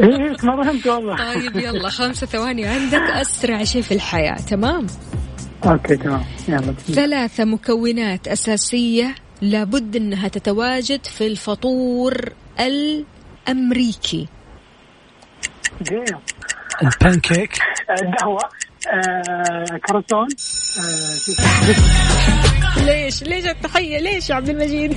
إيه تمرنت والله. طيب يلا خمسة ثواني. عندك أسرع شيء في الحياة تمام؟ okay تمام يلا ثلاثة مكونات أساسية لابد أنها تتواجد في الفطور الأمريكي جيم. البانكيك القهوة آه، كروسون آه، اسمه؟ ليش ليش التحية ليش يا عبد المجيد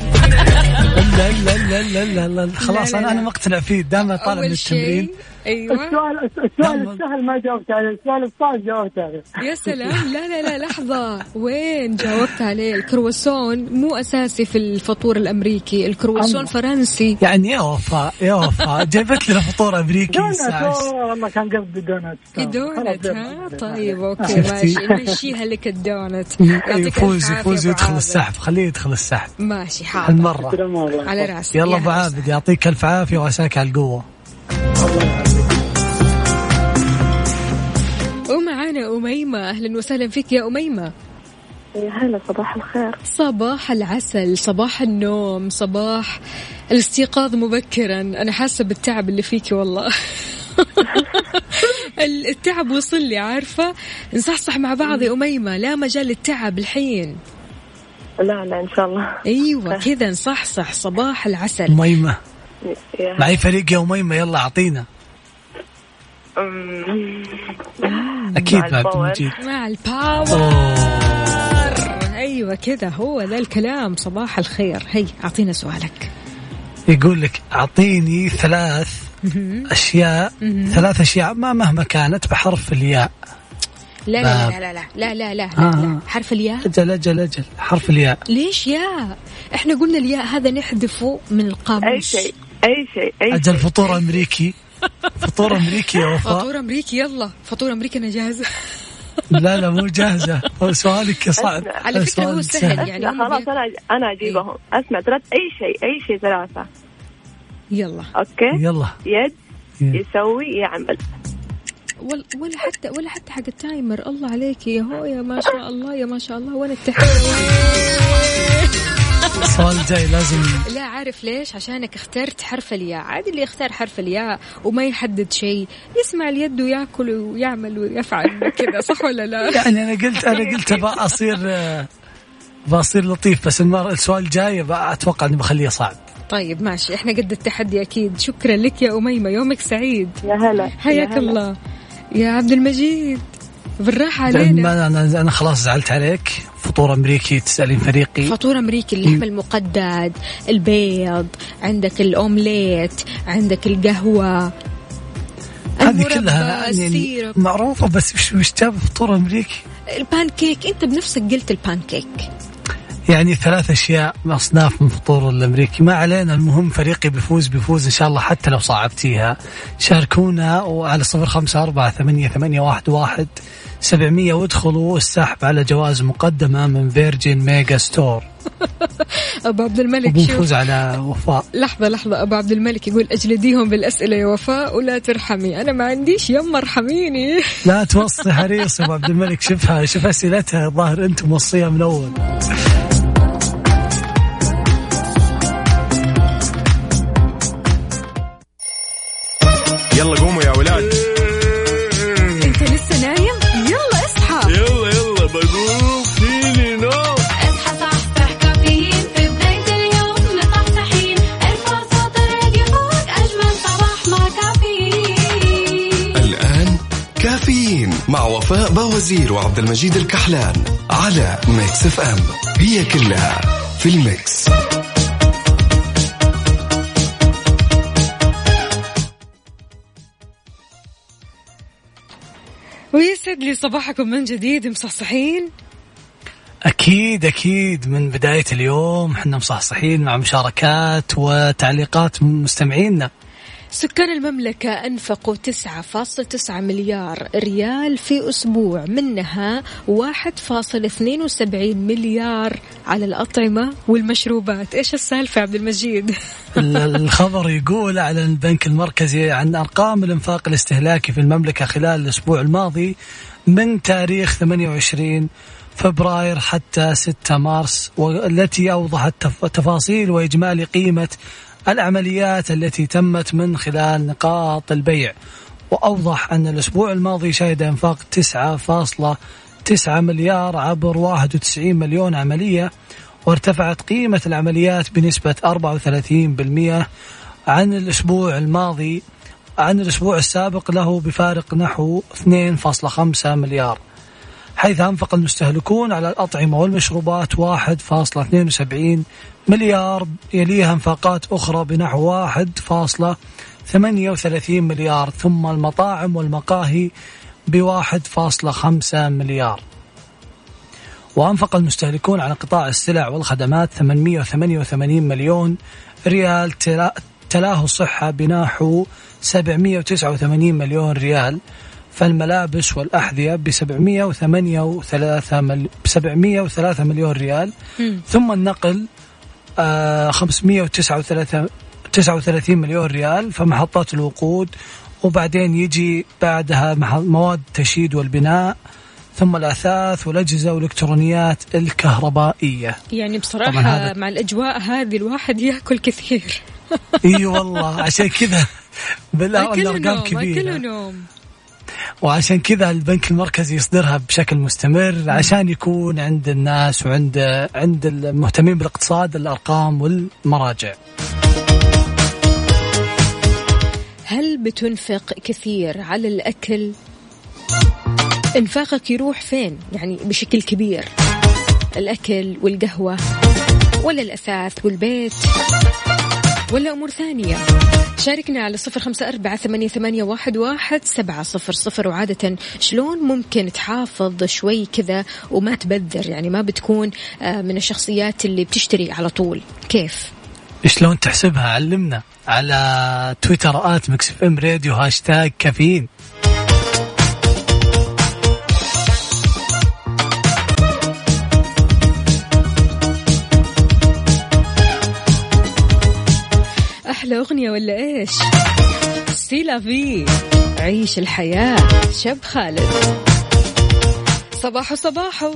لا لا لا لا لا, لا. خلاص لا، أنا. أنا مقتنع فيه دائما طالع من التمرين أيوة. السؤال السؤال نعم. السهل ما جاوبت عليه السؤال الصعب جاوبت عليه. يا سلام. لا لا لا لحظة. وين جاوبت عليه؟ الكرواسون مو أساسي في الفطور الأمريكي الكرواسون. فرنسي. يعني يا وفاء يا وفاء جابت لنا فطور أمريكي أوه، والله كان قصدي donut. donut ها؟ طيب okay شفتي؟ ماشي. نمشيها لك الدونت. يعطيك يفوز يفوز أبو يدخل عابد. السحب. خليه يدخل السحب. ماشي حاضر. هالمرة. على راسي يلا أبو عابد يعطيك ألف عافية وعساك على القوة. ومعانا أميمة. أهلا وسهلا فيك يا أميمة. يا هلا صباح الخير. صباح العسل صباح النوم صباح الاستيقاظ مبكرا. أنا حاسة بالتعب اللي فيكي والله. التعب وصل لي عارفة؟ نصحصح مع بعض يا أميمة. لا مجال للتعب الحين. لا لا إن شاء الله. أيوة كذا نصحصح. صباح العسل. أميمة. معي فريق يوميمة يلا أعطينا. أكيد بعد عبد المجيد مع الباور. أيوة كذا هو ذا الكلام. صباح الخير. هي أعطينا سؤالك. يقول لك أعطيني ثلاث أشياء. ثلاث أشياء ما مهما كانت بحرف الياء. لا لا لا لا لا لا لا, لا, آه. لا, حرف الياء؟ أجل أجل أجل. حرف الياء. ليش ياء؟ إحنا قلنا الياء هذا نحذفه من القاموس. أي شيء. أي شيء أي أجل شيء. فطور أمريكي. فطور أمريكي يا وفاء. فطور أمريكي يلا. فطور أمريكي أنا جاهزة. لا لا مو جاهزة. سؤالك صعب على فكرة هو سهل. يعني. خلاص بي- أنا أنا اجيبهم أسمع ثلاث أي شيء أي شيء ثلاثة. يلا. okay. يلا. يد يلا. يسوي يعمل. ولا ولا حتى ولا حتى حق ال timer. الله عليك يا هو يا ما شاء الله يا ما شاء الله. وين التحية؟ السؤال الجاي لازم. لا عارف ليش؟ عشانك اخترت حرف الياء. عادي اللي يختار حرف الياء وما يحدد شيء. يسمع اليد وياكل ويعمل ويفعل كذا صح ولا لا؟ يعني أنا قلت أنا قلت أبغى أصير آه، بصير لطيف بس المرة السؤال الجاي بقى أتوقع إني بخليه صعب. طيب ماشي. إحنا قد التحدي أكيد. شكرا لك يا أميمة. يومك سعيد. يا هلا. حياك. الله. يا عبد المجيد. بالراحة علينا. ما أنا أنا خلاص زعلت عليك. فطور أمريكي تسألين فريقي. فطور أمريكي اللحم المقدد البيض عندك الأومليت عندك القهوة. هذه كلها يعني معروفة بس وش وش جاب فطور أمريكي؟ البانكيك أنت بنفسك قلت البانكيك. يعني ثلاث أشياء أصناف من فطور الأمريكي. ما علينا المهم فريقي بيفوز بيفوز إن شاء الله حتى لو صعبتيها شاركونا وعلى صفر خمسة أربعة ثمانية, ثمانية واحد, واحد. سبعمية وادخلوا السحب على جوائز مقدمة من Virgin Megastore أبو عبد الملك شوف. على وفاء. لحظة لحظة أبو عبد الملك يقول أجلديهم بالأسئلة يا وفاء ولا ترحمي. أنا ما عنديش يما ارحميني لا توصي حريص أبو عبد الملك. شوفها شوف أسئلتها. الظاهر أنت موصيها من أول. وفاء بوازير وعبد المجيد الكحلان على Mix FM. هي كلها في ال mix. ويسعد لي صباحكم من جديد مصحصحين؟ أكيد أكيد. من بداية اليوم إحنا مصحصحين مع مشاركات وتعليقات من مستمعينا. سكان المملكة أنفقوا 9.9 مليار ريال في أسبوع منها 1.72 مليار على الأطعمة والمشروبات. إيش السالفة عبد المجيد؟ ال- الخبر يقول أعلن البنك المركزي عن أرقام الإنفاق الاستهلاكي في المملكة خلال الأسبوع الماضي من تاريخ 28 فبراير حتى 6 مارس والتي أوضحت تف- تفاصيل وإجمالي قيمة العمليات التي تمت من خلال نقاط البيع. وأوضح أن الأسبوع الماضي شهد إنفاق 9.9 مليار عبر 91 مليون عملية وارتفعت قيمة العمليات بنسبة 34% عن الأسبوع الماضي عن الأسبوع السابق له بفارق نحو 2.5 مليار. حيث أنفق المستهلكون على الأطعمة والمشروبات 1.72 مليار يليها أنفاقات أخرى بنحو 1.38 مليار ثم المطاعم والمقاهي ب 1.5 مليار. وأنفق المستهلكون على قطاع السلع والخدمات 888 مليون ريال تلا- تلاه الصحة بنحو 789 مليون ريال. فالملابس والأحذية ب 703 مل... 703 مليون ريال. مم. ثم النقل آه 539 39 مليون ريال فمحطات الوقود. وبعدين يجي بعدها مواد التشييد والبناء. ثم الأثاث والأجهزة والإلكترونيات الكهربائية. يعني هذا- مع الأجواء هذه الواحد يأكل كثير. إي والله عشان كذا. بالله نوم أكله كبيرة. نوم. وعشان كذا البنك المركزي يصدرها بشكل مستمر عشان يكون عند الناس وعند عند المهتمين بالاقتصاد الأرقام والمراجع. هل بتنفق كثير على الأكل؟ إنفاقك يروح فين؟ يعني بشكل كبير. الأكل والقهوة ولا الأثاث والبيت؟ ولا أمور ثانية. شاركنا على صفر خمسة أربعة ثمانية, واحد, سبعة صفر صفر. وعادة شلون ممكن تحافظ شوي كذا وما تبذر؟ يعني ما بتكون آه، من الشخصيات اللي بتشتري على طول. كيف؟ شلون تحسبها؟ علمنا على تويتر at Mix FM Radio hashtag كافيين. أحلى أغنية ولا إيش؟ C'est la vie عيش الحياة شب خالد. صباحو صباحو.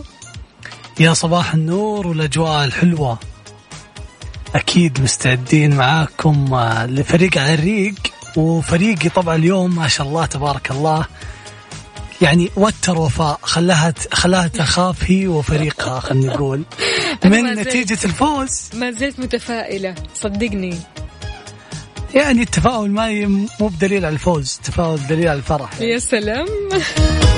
يا صباح النور والأجواء الحلوة. أكيد مستعدين معاكم آه، لفريق على الريق وفريقي طبعا اليوم ما شاء الله تبارك الله. يعني وتر وفاء خلاها خلاها تخاف هي وفريقها خلينا نقول. من. نتيجة الفوز؟ ما زلت متفائلة صدقني. يعني التفاؤل ما مو بدليل على الفوز التفاؤل دليل على الفرح يا سلام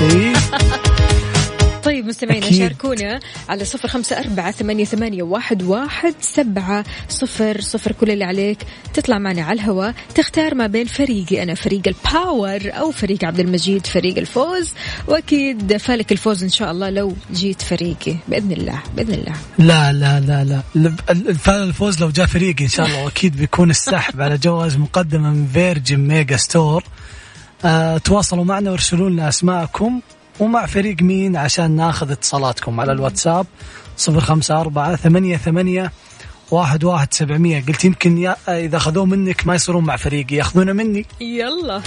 إيه؟ طيب مستمعينا. شاركونا على صفر خمسة أربعة ثمانية, ثمانية واحد, واحد سبعة صفر صفر. كل اللي عليك تطلع معنا على الهواء تختار ما بين فريقي أنا فريق ال power أو فريق عبد المجيد فريق الفوز. وأكيد فالك الفوز إن شاء الله لو جيت فريقي بإذن الله بإذن الله. لا لا لا لا. ال- ال- الفال الفوز لو جاء فريقي إن شاء الله. وأكيد بيكون السحب على جوائز مقدمة من Virgin Megastore آه تواصلوا معنا وارسلوا لنا أسماءكم. ومع فريق مين عشان ناخذ اتصالاتكم على الواتساب؟ صفر خمسة أربعة ثمانية ثمانية واحد واحد سبعمية. قلت يمكن يا إذا أخذوه منك ما يصيرون مع فريقي ياخذونه مني. يلا.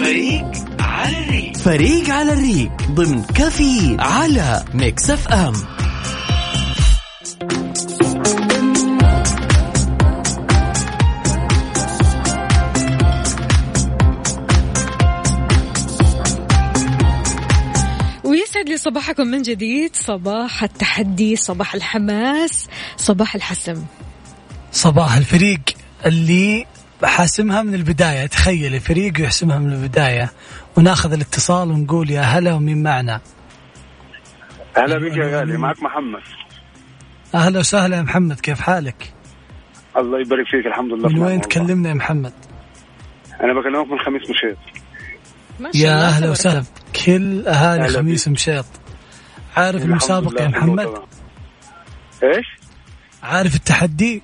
فريق على الريق. فريق على الريق ضمن كافيين على Mix FM. ويسعد لي صباحكم من جديد. صباح التحدي صباح الحماس صباح الحسم. صباح الفريق اللي حاسمها من البداية. تخيل الفريق يحسمها من البداية. وناخذ الاتصال ونقول يا هلا ومين معنا؟ هلا بك يا غالي. معك محمد. أهلا وسهلا يا محمد. كيف حالك؟ الله يبارك فيك. الحمد لله. من وين. تكلمنا يا محمد؟ أنا بكلمك من خميس مشيط. ما شاء يا الله أهلا وسهلا. بكل أهالي خميس مشيط. عارف المسابقة يا محمد. إيش؟ عارف التحدي؟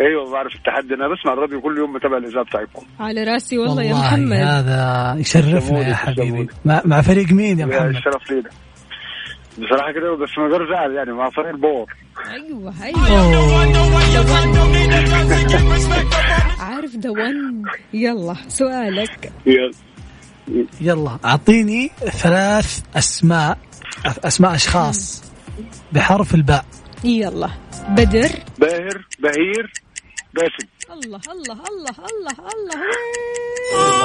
أيوه بعرف التحدي. أنا بسمع الراديو كل يوم بتابع الإذاعة بتاعكم. على رأسي والله, يا محمد. هذا يشرفنا يا حبيبي. مع, مع فريق مين يا محمد؟ الشرف لينا. بصراحة كده بس من غير زعل يعني مع فريق البور أيوه أيوه. عارف ذا ون يلا سؤالك. يلا. يلا أعطيني ثلاث أسماء أسماء أشخاص بحرف الباء. يلا. بدر. باهر بهير باسم. الله الله الله الله الله عاشوا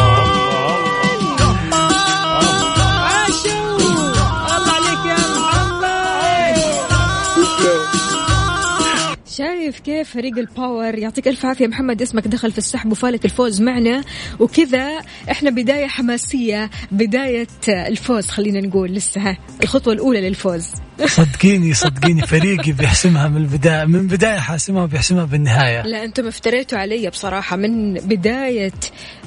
شايف كيف فريق الباور يعطيك ألف عافية محمد اسمك دخل في السحب وفالك الفوز معنا. وكذا إحنا بداية حماسية بداية الفوز خلينا نقول لسه. ها الخطوة الأولى للفوز. صدقيني صدقيني فريقي بيحسمها من البدايه من بداية حاسمها وبيحسمها بالنهاية. لا أنتم افتريتوا علي بصراحة من بداية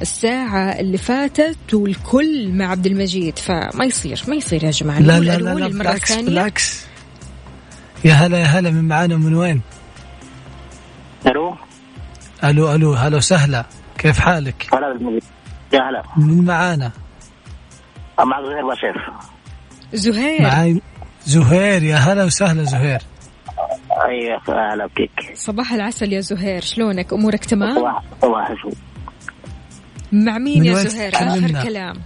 الساعة اللي فاتت والكل مع عبد المجيد. فما يصير ما يصير يا جماعة. لا لا لا, لا للمره بالعكس بالعكس. يا هلا يا هلا من معانا من وين؟ ألو؟ ألو ألو هلا وسهلا. كيف حالك؟ هلا. يا هلا. من معانا؟ معك زهير بشير. زهير. معاي زهير يا هلا وسهلا زهير. أيوه هلا بك. صباح العسل يا زهير. شلونك؟ أمورك تمام؟ صباح مع مين يا زهير؟ تكلمنا؟ اخر كلام.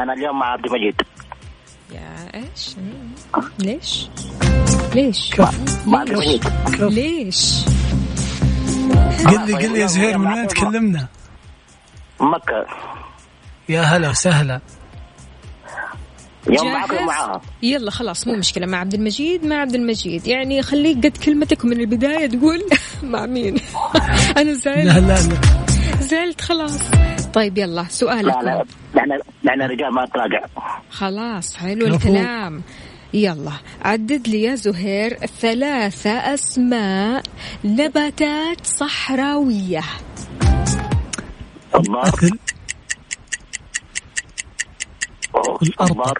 أنا اليوم مع عبد المجيد. يا إيش؟ ليش؟ ليش؟ المجيد. ليش؟ قل لي قل لي يا زهير من وين تكلمنا؟ مكة. يا هلا وسهلا. يوم؟ معاها. يلا خلاص مو مشكلة. مع عبد المجيد مع عبد المجيد. يعني خليك قد كلمتك من البداية تقول مع مين؟ أنا لا زعلت. لا لا. زعلت خلاص. طيب يلا لا لا سؤالك نحن نحن رجال ما نتراجع خلاص حلو. الكلام. يلا. عدد لي يا زهير ثلاثة أسماء نباتات صحراوية. الله مثل الأرض.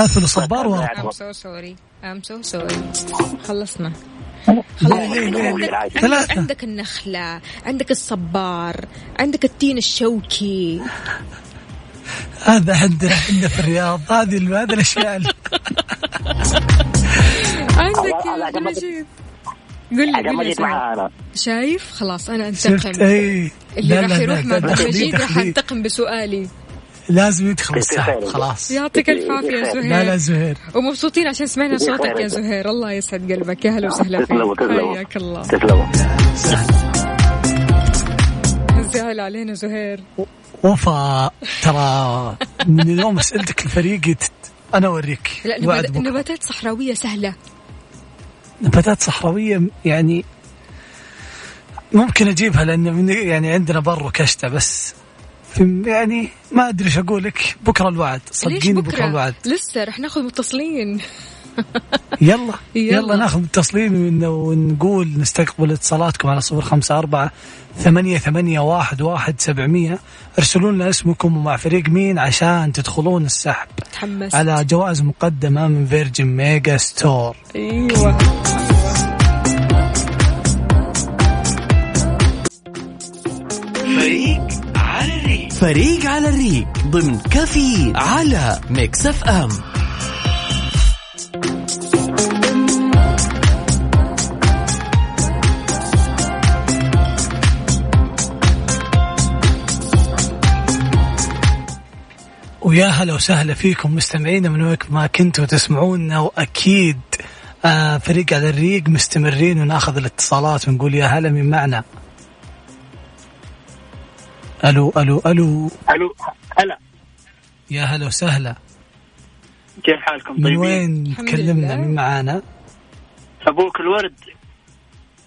أثل صبار وأرض I'm so sorry. I'm so sorry. خلصنا. عندك, ثلاثة. عندك النخلة عندك الصبار عندك التين الشوكي. هذا عندنا عندنا في الرياض هذه ال- هذه الأشياء اللي- عندك يا قل لي عبد قل لي أنا. شايف؟ خلاص أنا شفت؟ أنتقم اي اللي لا راح يروح مع المجيد راح أنتقم بسؤالي. لازم يدخل السحب خلاص. يعطيك الف عافية يا لا لا زهير. زهير ومبسوطين عشان سمعنا صوتك يا زهير. الله يسعد قلبك. يا هلا وسهلا تسلموا، فيك تسلموا. حياك الله. تسلموا. زعل علينا زهير. وفاء ترى من يوم اسئلتك لفريقي تت- أنا أوريك لا نبات-. نباتات صحراوية سهلة. نباتات صحراوية يعني ممكن أجيبها لأن من يعني عندنا بر وكشتة بس. يعني ما أدري إيش أقول لك بكرة الوعد. صدقيني بكرة, بكرة؟ الوعد. لسه رح ناخذ متصلين. يلا يلا. ناخذ التصليم ون- ونقول نستقبل اتصالاتكم على صفر خمسة أربعة ثمانية ثمانية واحد واحد سبعمية. ارسلوا لنا اسمكم ومع فريق مين عشان تدخلون السحب. تحمست. على جوائز مقدمة من Virgin Megastore أيوه. فريق على الريق. فريق على الريق ضمن كافيين على Mix FM. ويا هلا وسهلا فيكم مستمعينا من وين ما كنتوا تسمعونا واكيد آه فريق على الريق مستمرين وناخذ الاتصالات ونقول يا هلا من معنا؟ ألو ألو ألو. ألو هلا. يا هلا وسهلا. كيف حالكم من طيبين؟ وين الحمد تكلمنا. من معانا؟ أبوك الورد.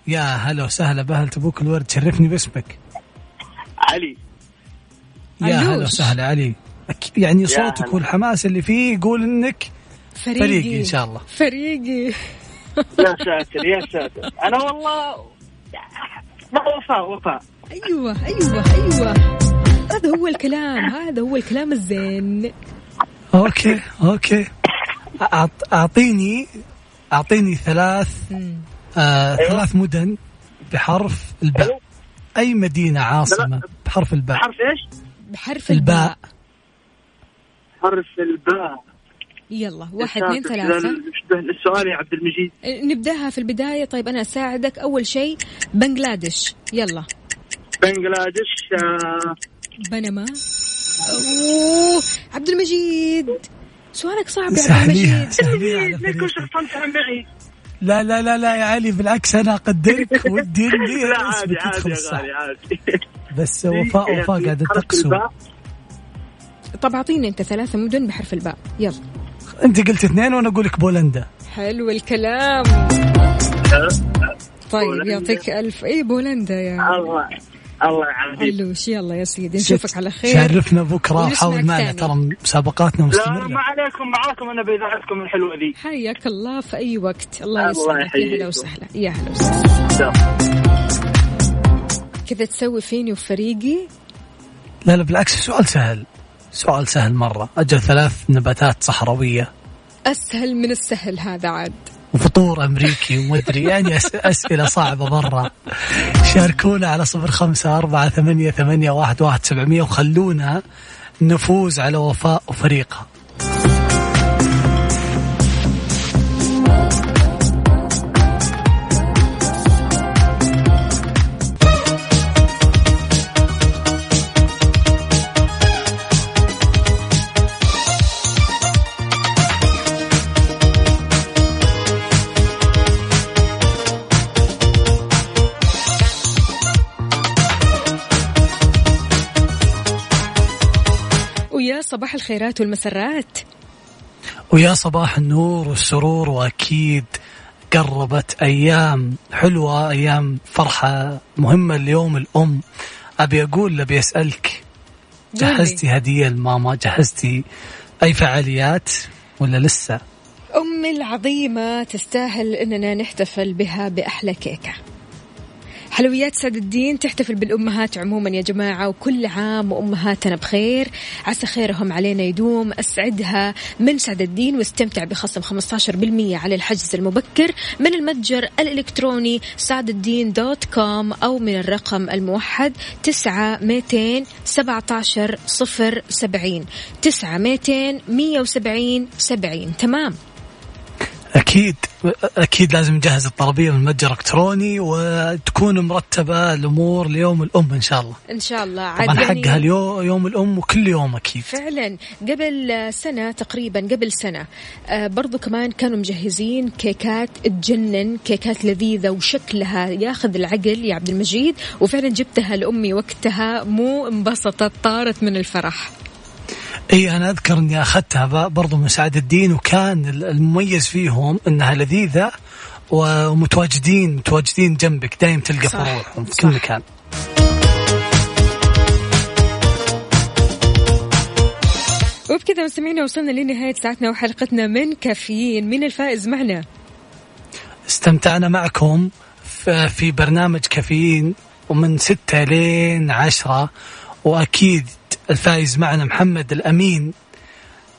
يا هلا وسهلا بأهل تبوك الورد شرفني باسمك. علي. يا هلا. وسهلا علي. يعني صوتك. والحماس اللي فيه يقول إنك فريقي. فريقي إن شاء الله. فريقي. يا ساتر يا ساتر. أنا والله وفاء وفاء. أيوه أيوه أيوه. هذا هو الكلام هذا هو الكلام الزين. okay okay. أعط- أعطيني أعطيني ثلاث آه ثلاث مدن بحرف الباء. أي مدينة عاصمة بحرف الباء؟ حرف إيش؟ بحرف الباء. الباء. حرف الباء. يلا واحد اثنين ثلاثة. السؤال يا عبد المجيد. نبدأها في البداية. طيب أنا أساعدك. أول شيء بنغلاديش. يلا. بنغلاديش آه، بنما. أوه عبد المجيد. سؤالك صعب يا عبد المجيد؟ لا لا لا لا يا علي بالعكس أنا أقدرك. ودي لا عادي عادي غالي عادي بس وفاء وفاء قاعدة حرف تقسو. طب أعطيني أنت ثلاثة مدن بحرف الباء. يلا. انت قلت اثنين وأنا أقول لك بولندا. حلو الكلام. طيب يعطيك ألف. إيه بولندا يا الله الله يعافيك. يلا يا سيدي نشوفك على خير. شرفنا بكرة ونسمعك حاول معنا. ترى مسابقاتنا لا مستمره ما عليكم معاكم أنا بإذاعتكم الحلوة ذي. حياك الله في أي وقت. الله الله يسعدك يا يحييك. هلا وسهلا. يا هلا وسهلا. كذا تسوي فيني وفريقي؟ لا لا بالعكس سؤال سهل. سؤال سهل مرة. أجل ثلاث نباتات صحراوية. أسهل من السهل هذا عاد. وفطور أمريكي ومدري يعني أس أسئلة صعبة مرة. شاركونا على صفر خمسة أربعة ثمانية ثمانية واحد واحد سبعمئه وخلونا نفوز على وفاء وفريقها صباح الخيرات والمسرات. ويا صباح النور والسرور وأكيد قربت أيام حلوة أيام فرحة مهمة اليوم الأم. أبي أقول ابي أسألك. جهزتي هدية لماما؟ جهزتي أي فعاليات ولا لسه؟ أمي العظيمة تستاهل أننا نحتفل بها بأحلى كيكة. حلويات سعد الدين تحتفل بالأمهات عموما يا جماعة وكل عام وأمهاتنا بخير. عسى خيرهم علينا يدوم. أسعدها من سعد الدين واستمتع بخصم 15% على الحجز المبكر من المتجر الإلكتروني سعد الدين دوت كوم أو من الرقم الموحد 9 200 17 0 70 9 200 170 70 تمام؟ أكيد أكيد لازم نجهز الطلبية من متجر إلكتروني وتكون مرتبة الأمور ليوم الأم إن شاء الله. إن شاء الله. عاد طبعا يعني حقها اليوم يوم الأم وكل يوم أكيد. فعلا. قبل سنة تقريبا قبل سنة آه برضو كمان كانوا مجهزين كيكات تجنن كيكات لذيذة وشكلها ياخذ العقل يا عبد المجيد. وفعلا جبتها لأمي وقتها مو انبسطت طارت من الفرح. إي أنا أذكر إني أخذتها برضو من سعد الدين وكان ال- المميز فيهم إنها لذيذة ومتواجدين متواجدين جنبك دايم تلقى فروعهم في. كل مكان. وبكذا مستمعينا وصلنا لنهاية ساعتنا وحلقتنا من كافيين. مين الفائز معنا؟ استمتعنا معكم في برنامج كافيين ومن ستة لين عشرة. وأكيد الفايز معنا محمد الأمين.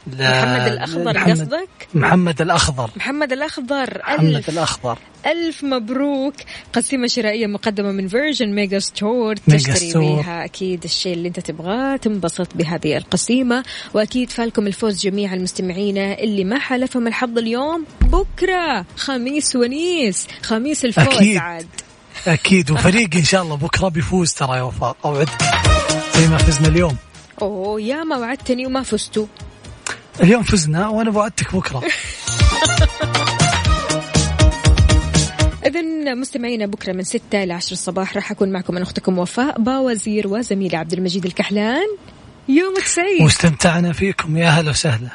ل- محمد الأخضر محمد- قصدك؟ محمد الأخضر. محمد الأخضر محمد ألف الأخضر. ألف مبروك. قسيمة شرائية مقدمة من Virgin Megastore تشتري ستور. بها أكيد الشيء اللي أنت تبغاه. تنبسط بهذه القسيمة وأكيد فالكم الفوز جميع المستمعين اللي ما حالفهم الحظ اليوم. بكرة خميس ونيس. خميس الفوز أكيد. عاد. أكيد. وفريق إن شاء الله بكرة بيفوز ترى يا وفاء. أوعدك زي ما فزنا اليوم. أوه يا ما وعدتني وما فزتوا. اليوم فزنا وأنا وعدتك بكرة. إذا مستمعينا بكرة من 6 إلى 10 الصباح راح أكون معكم أنا أختكم وفاء باوزير وزميلي عبد المجيد الكحلان. يومك سعيد. واستمتعنا فيكم يا هلا وسهلا.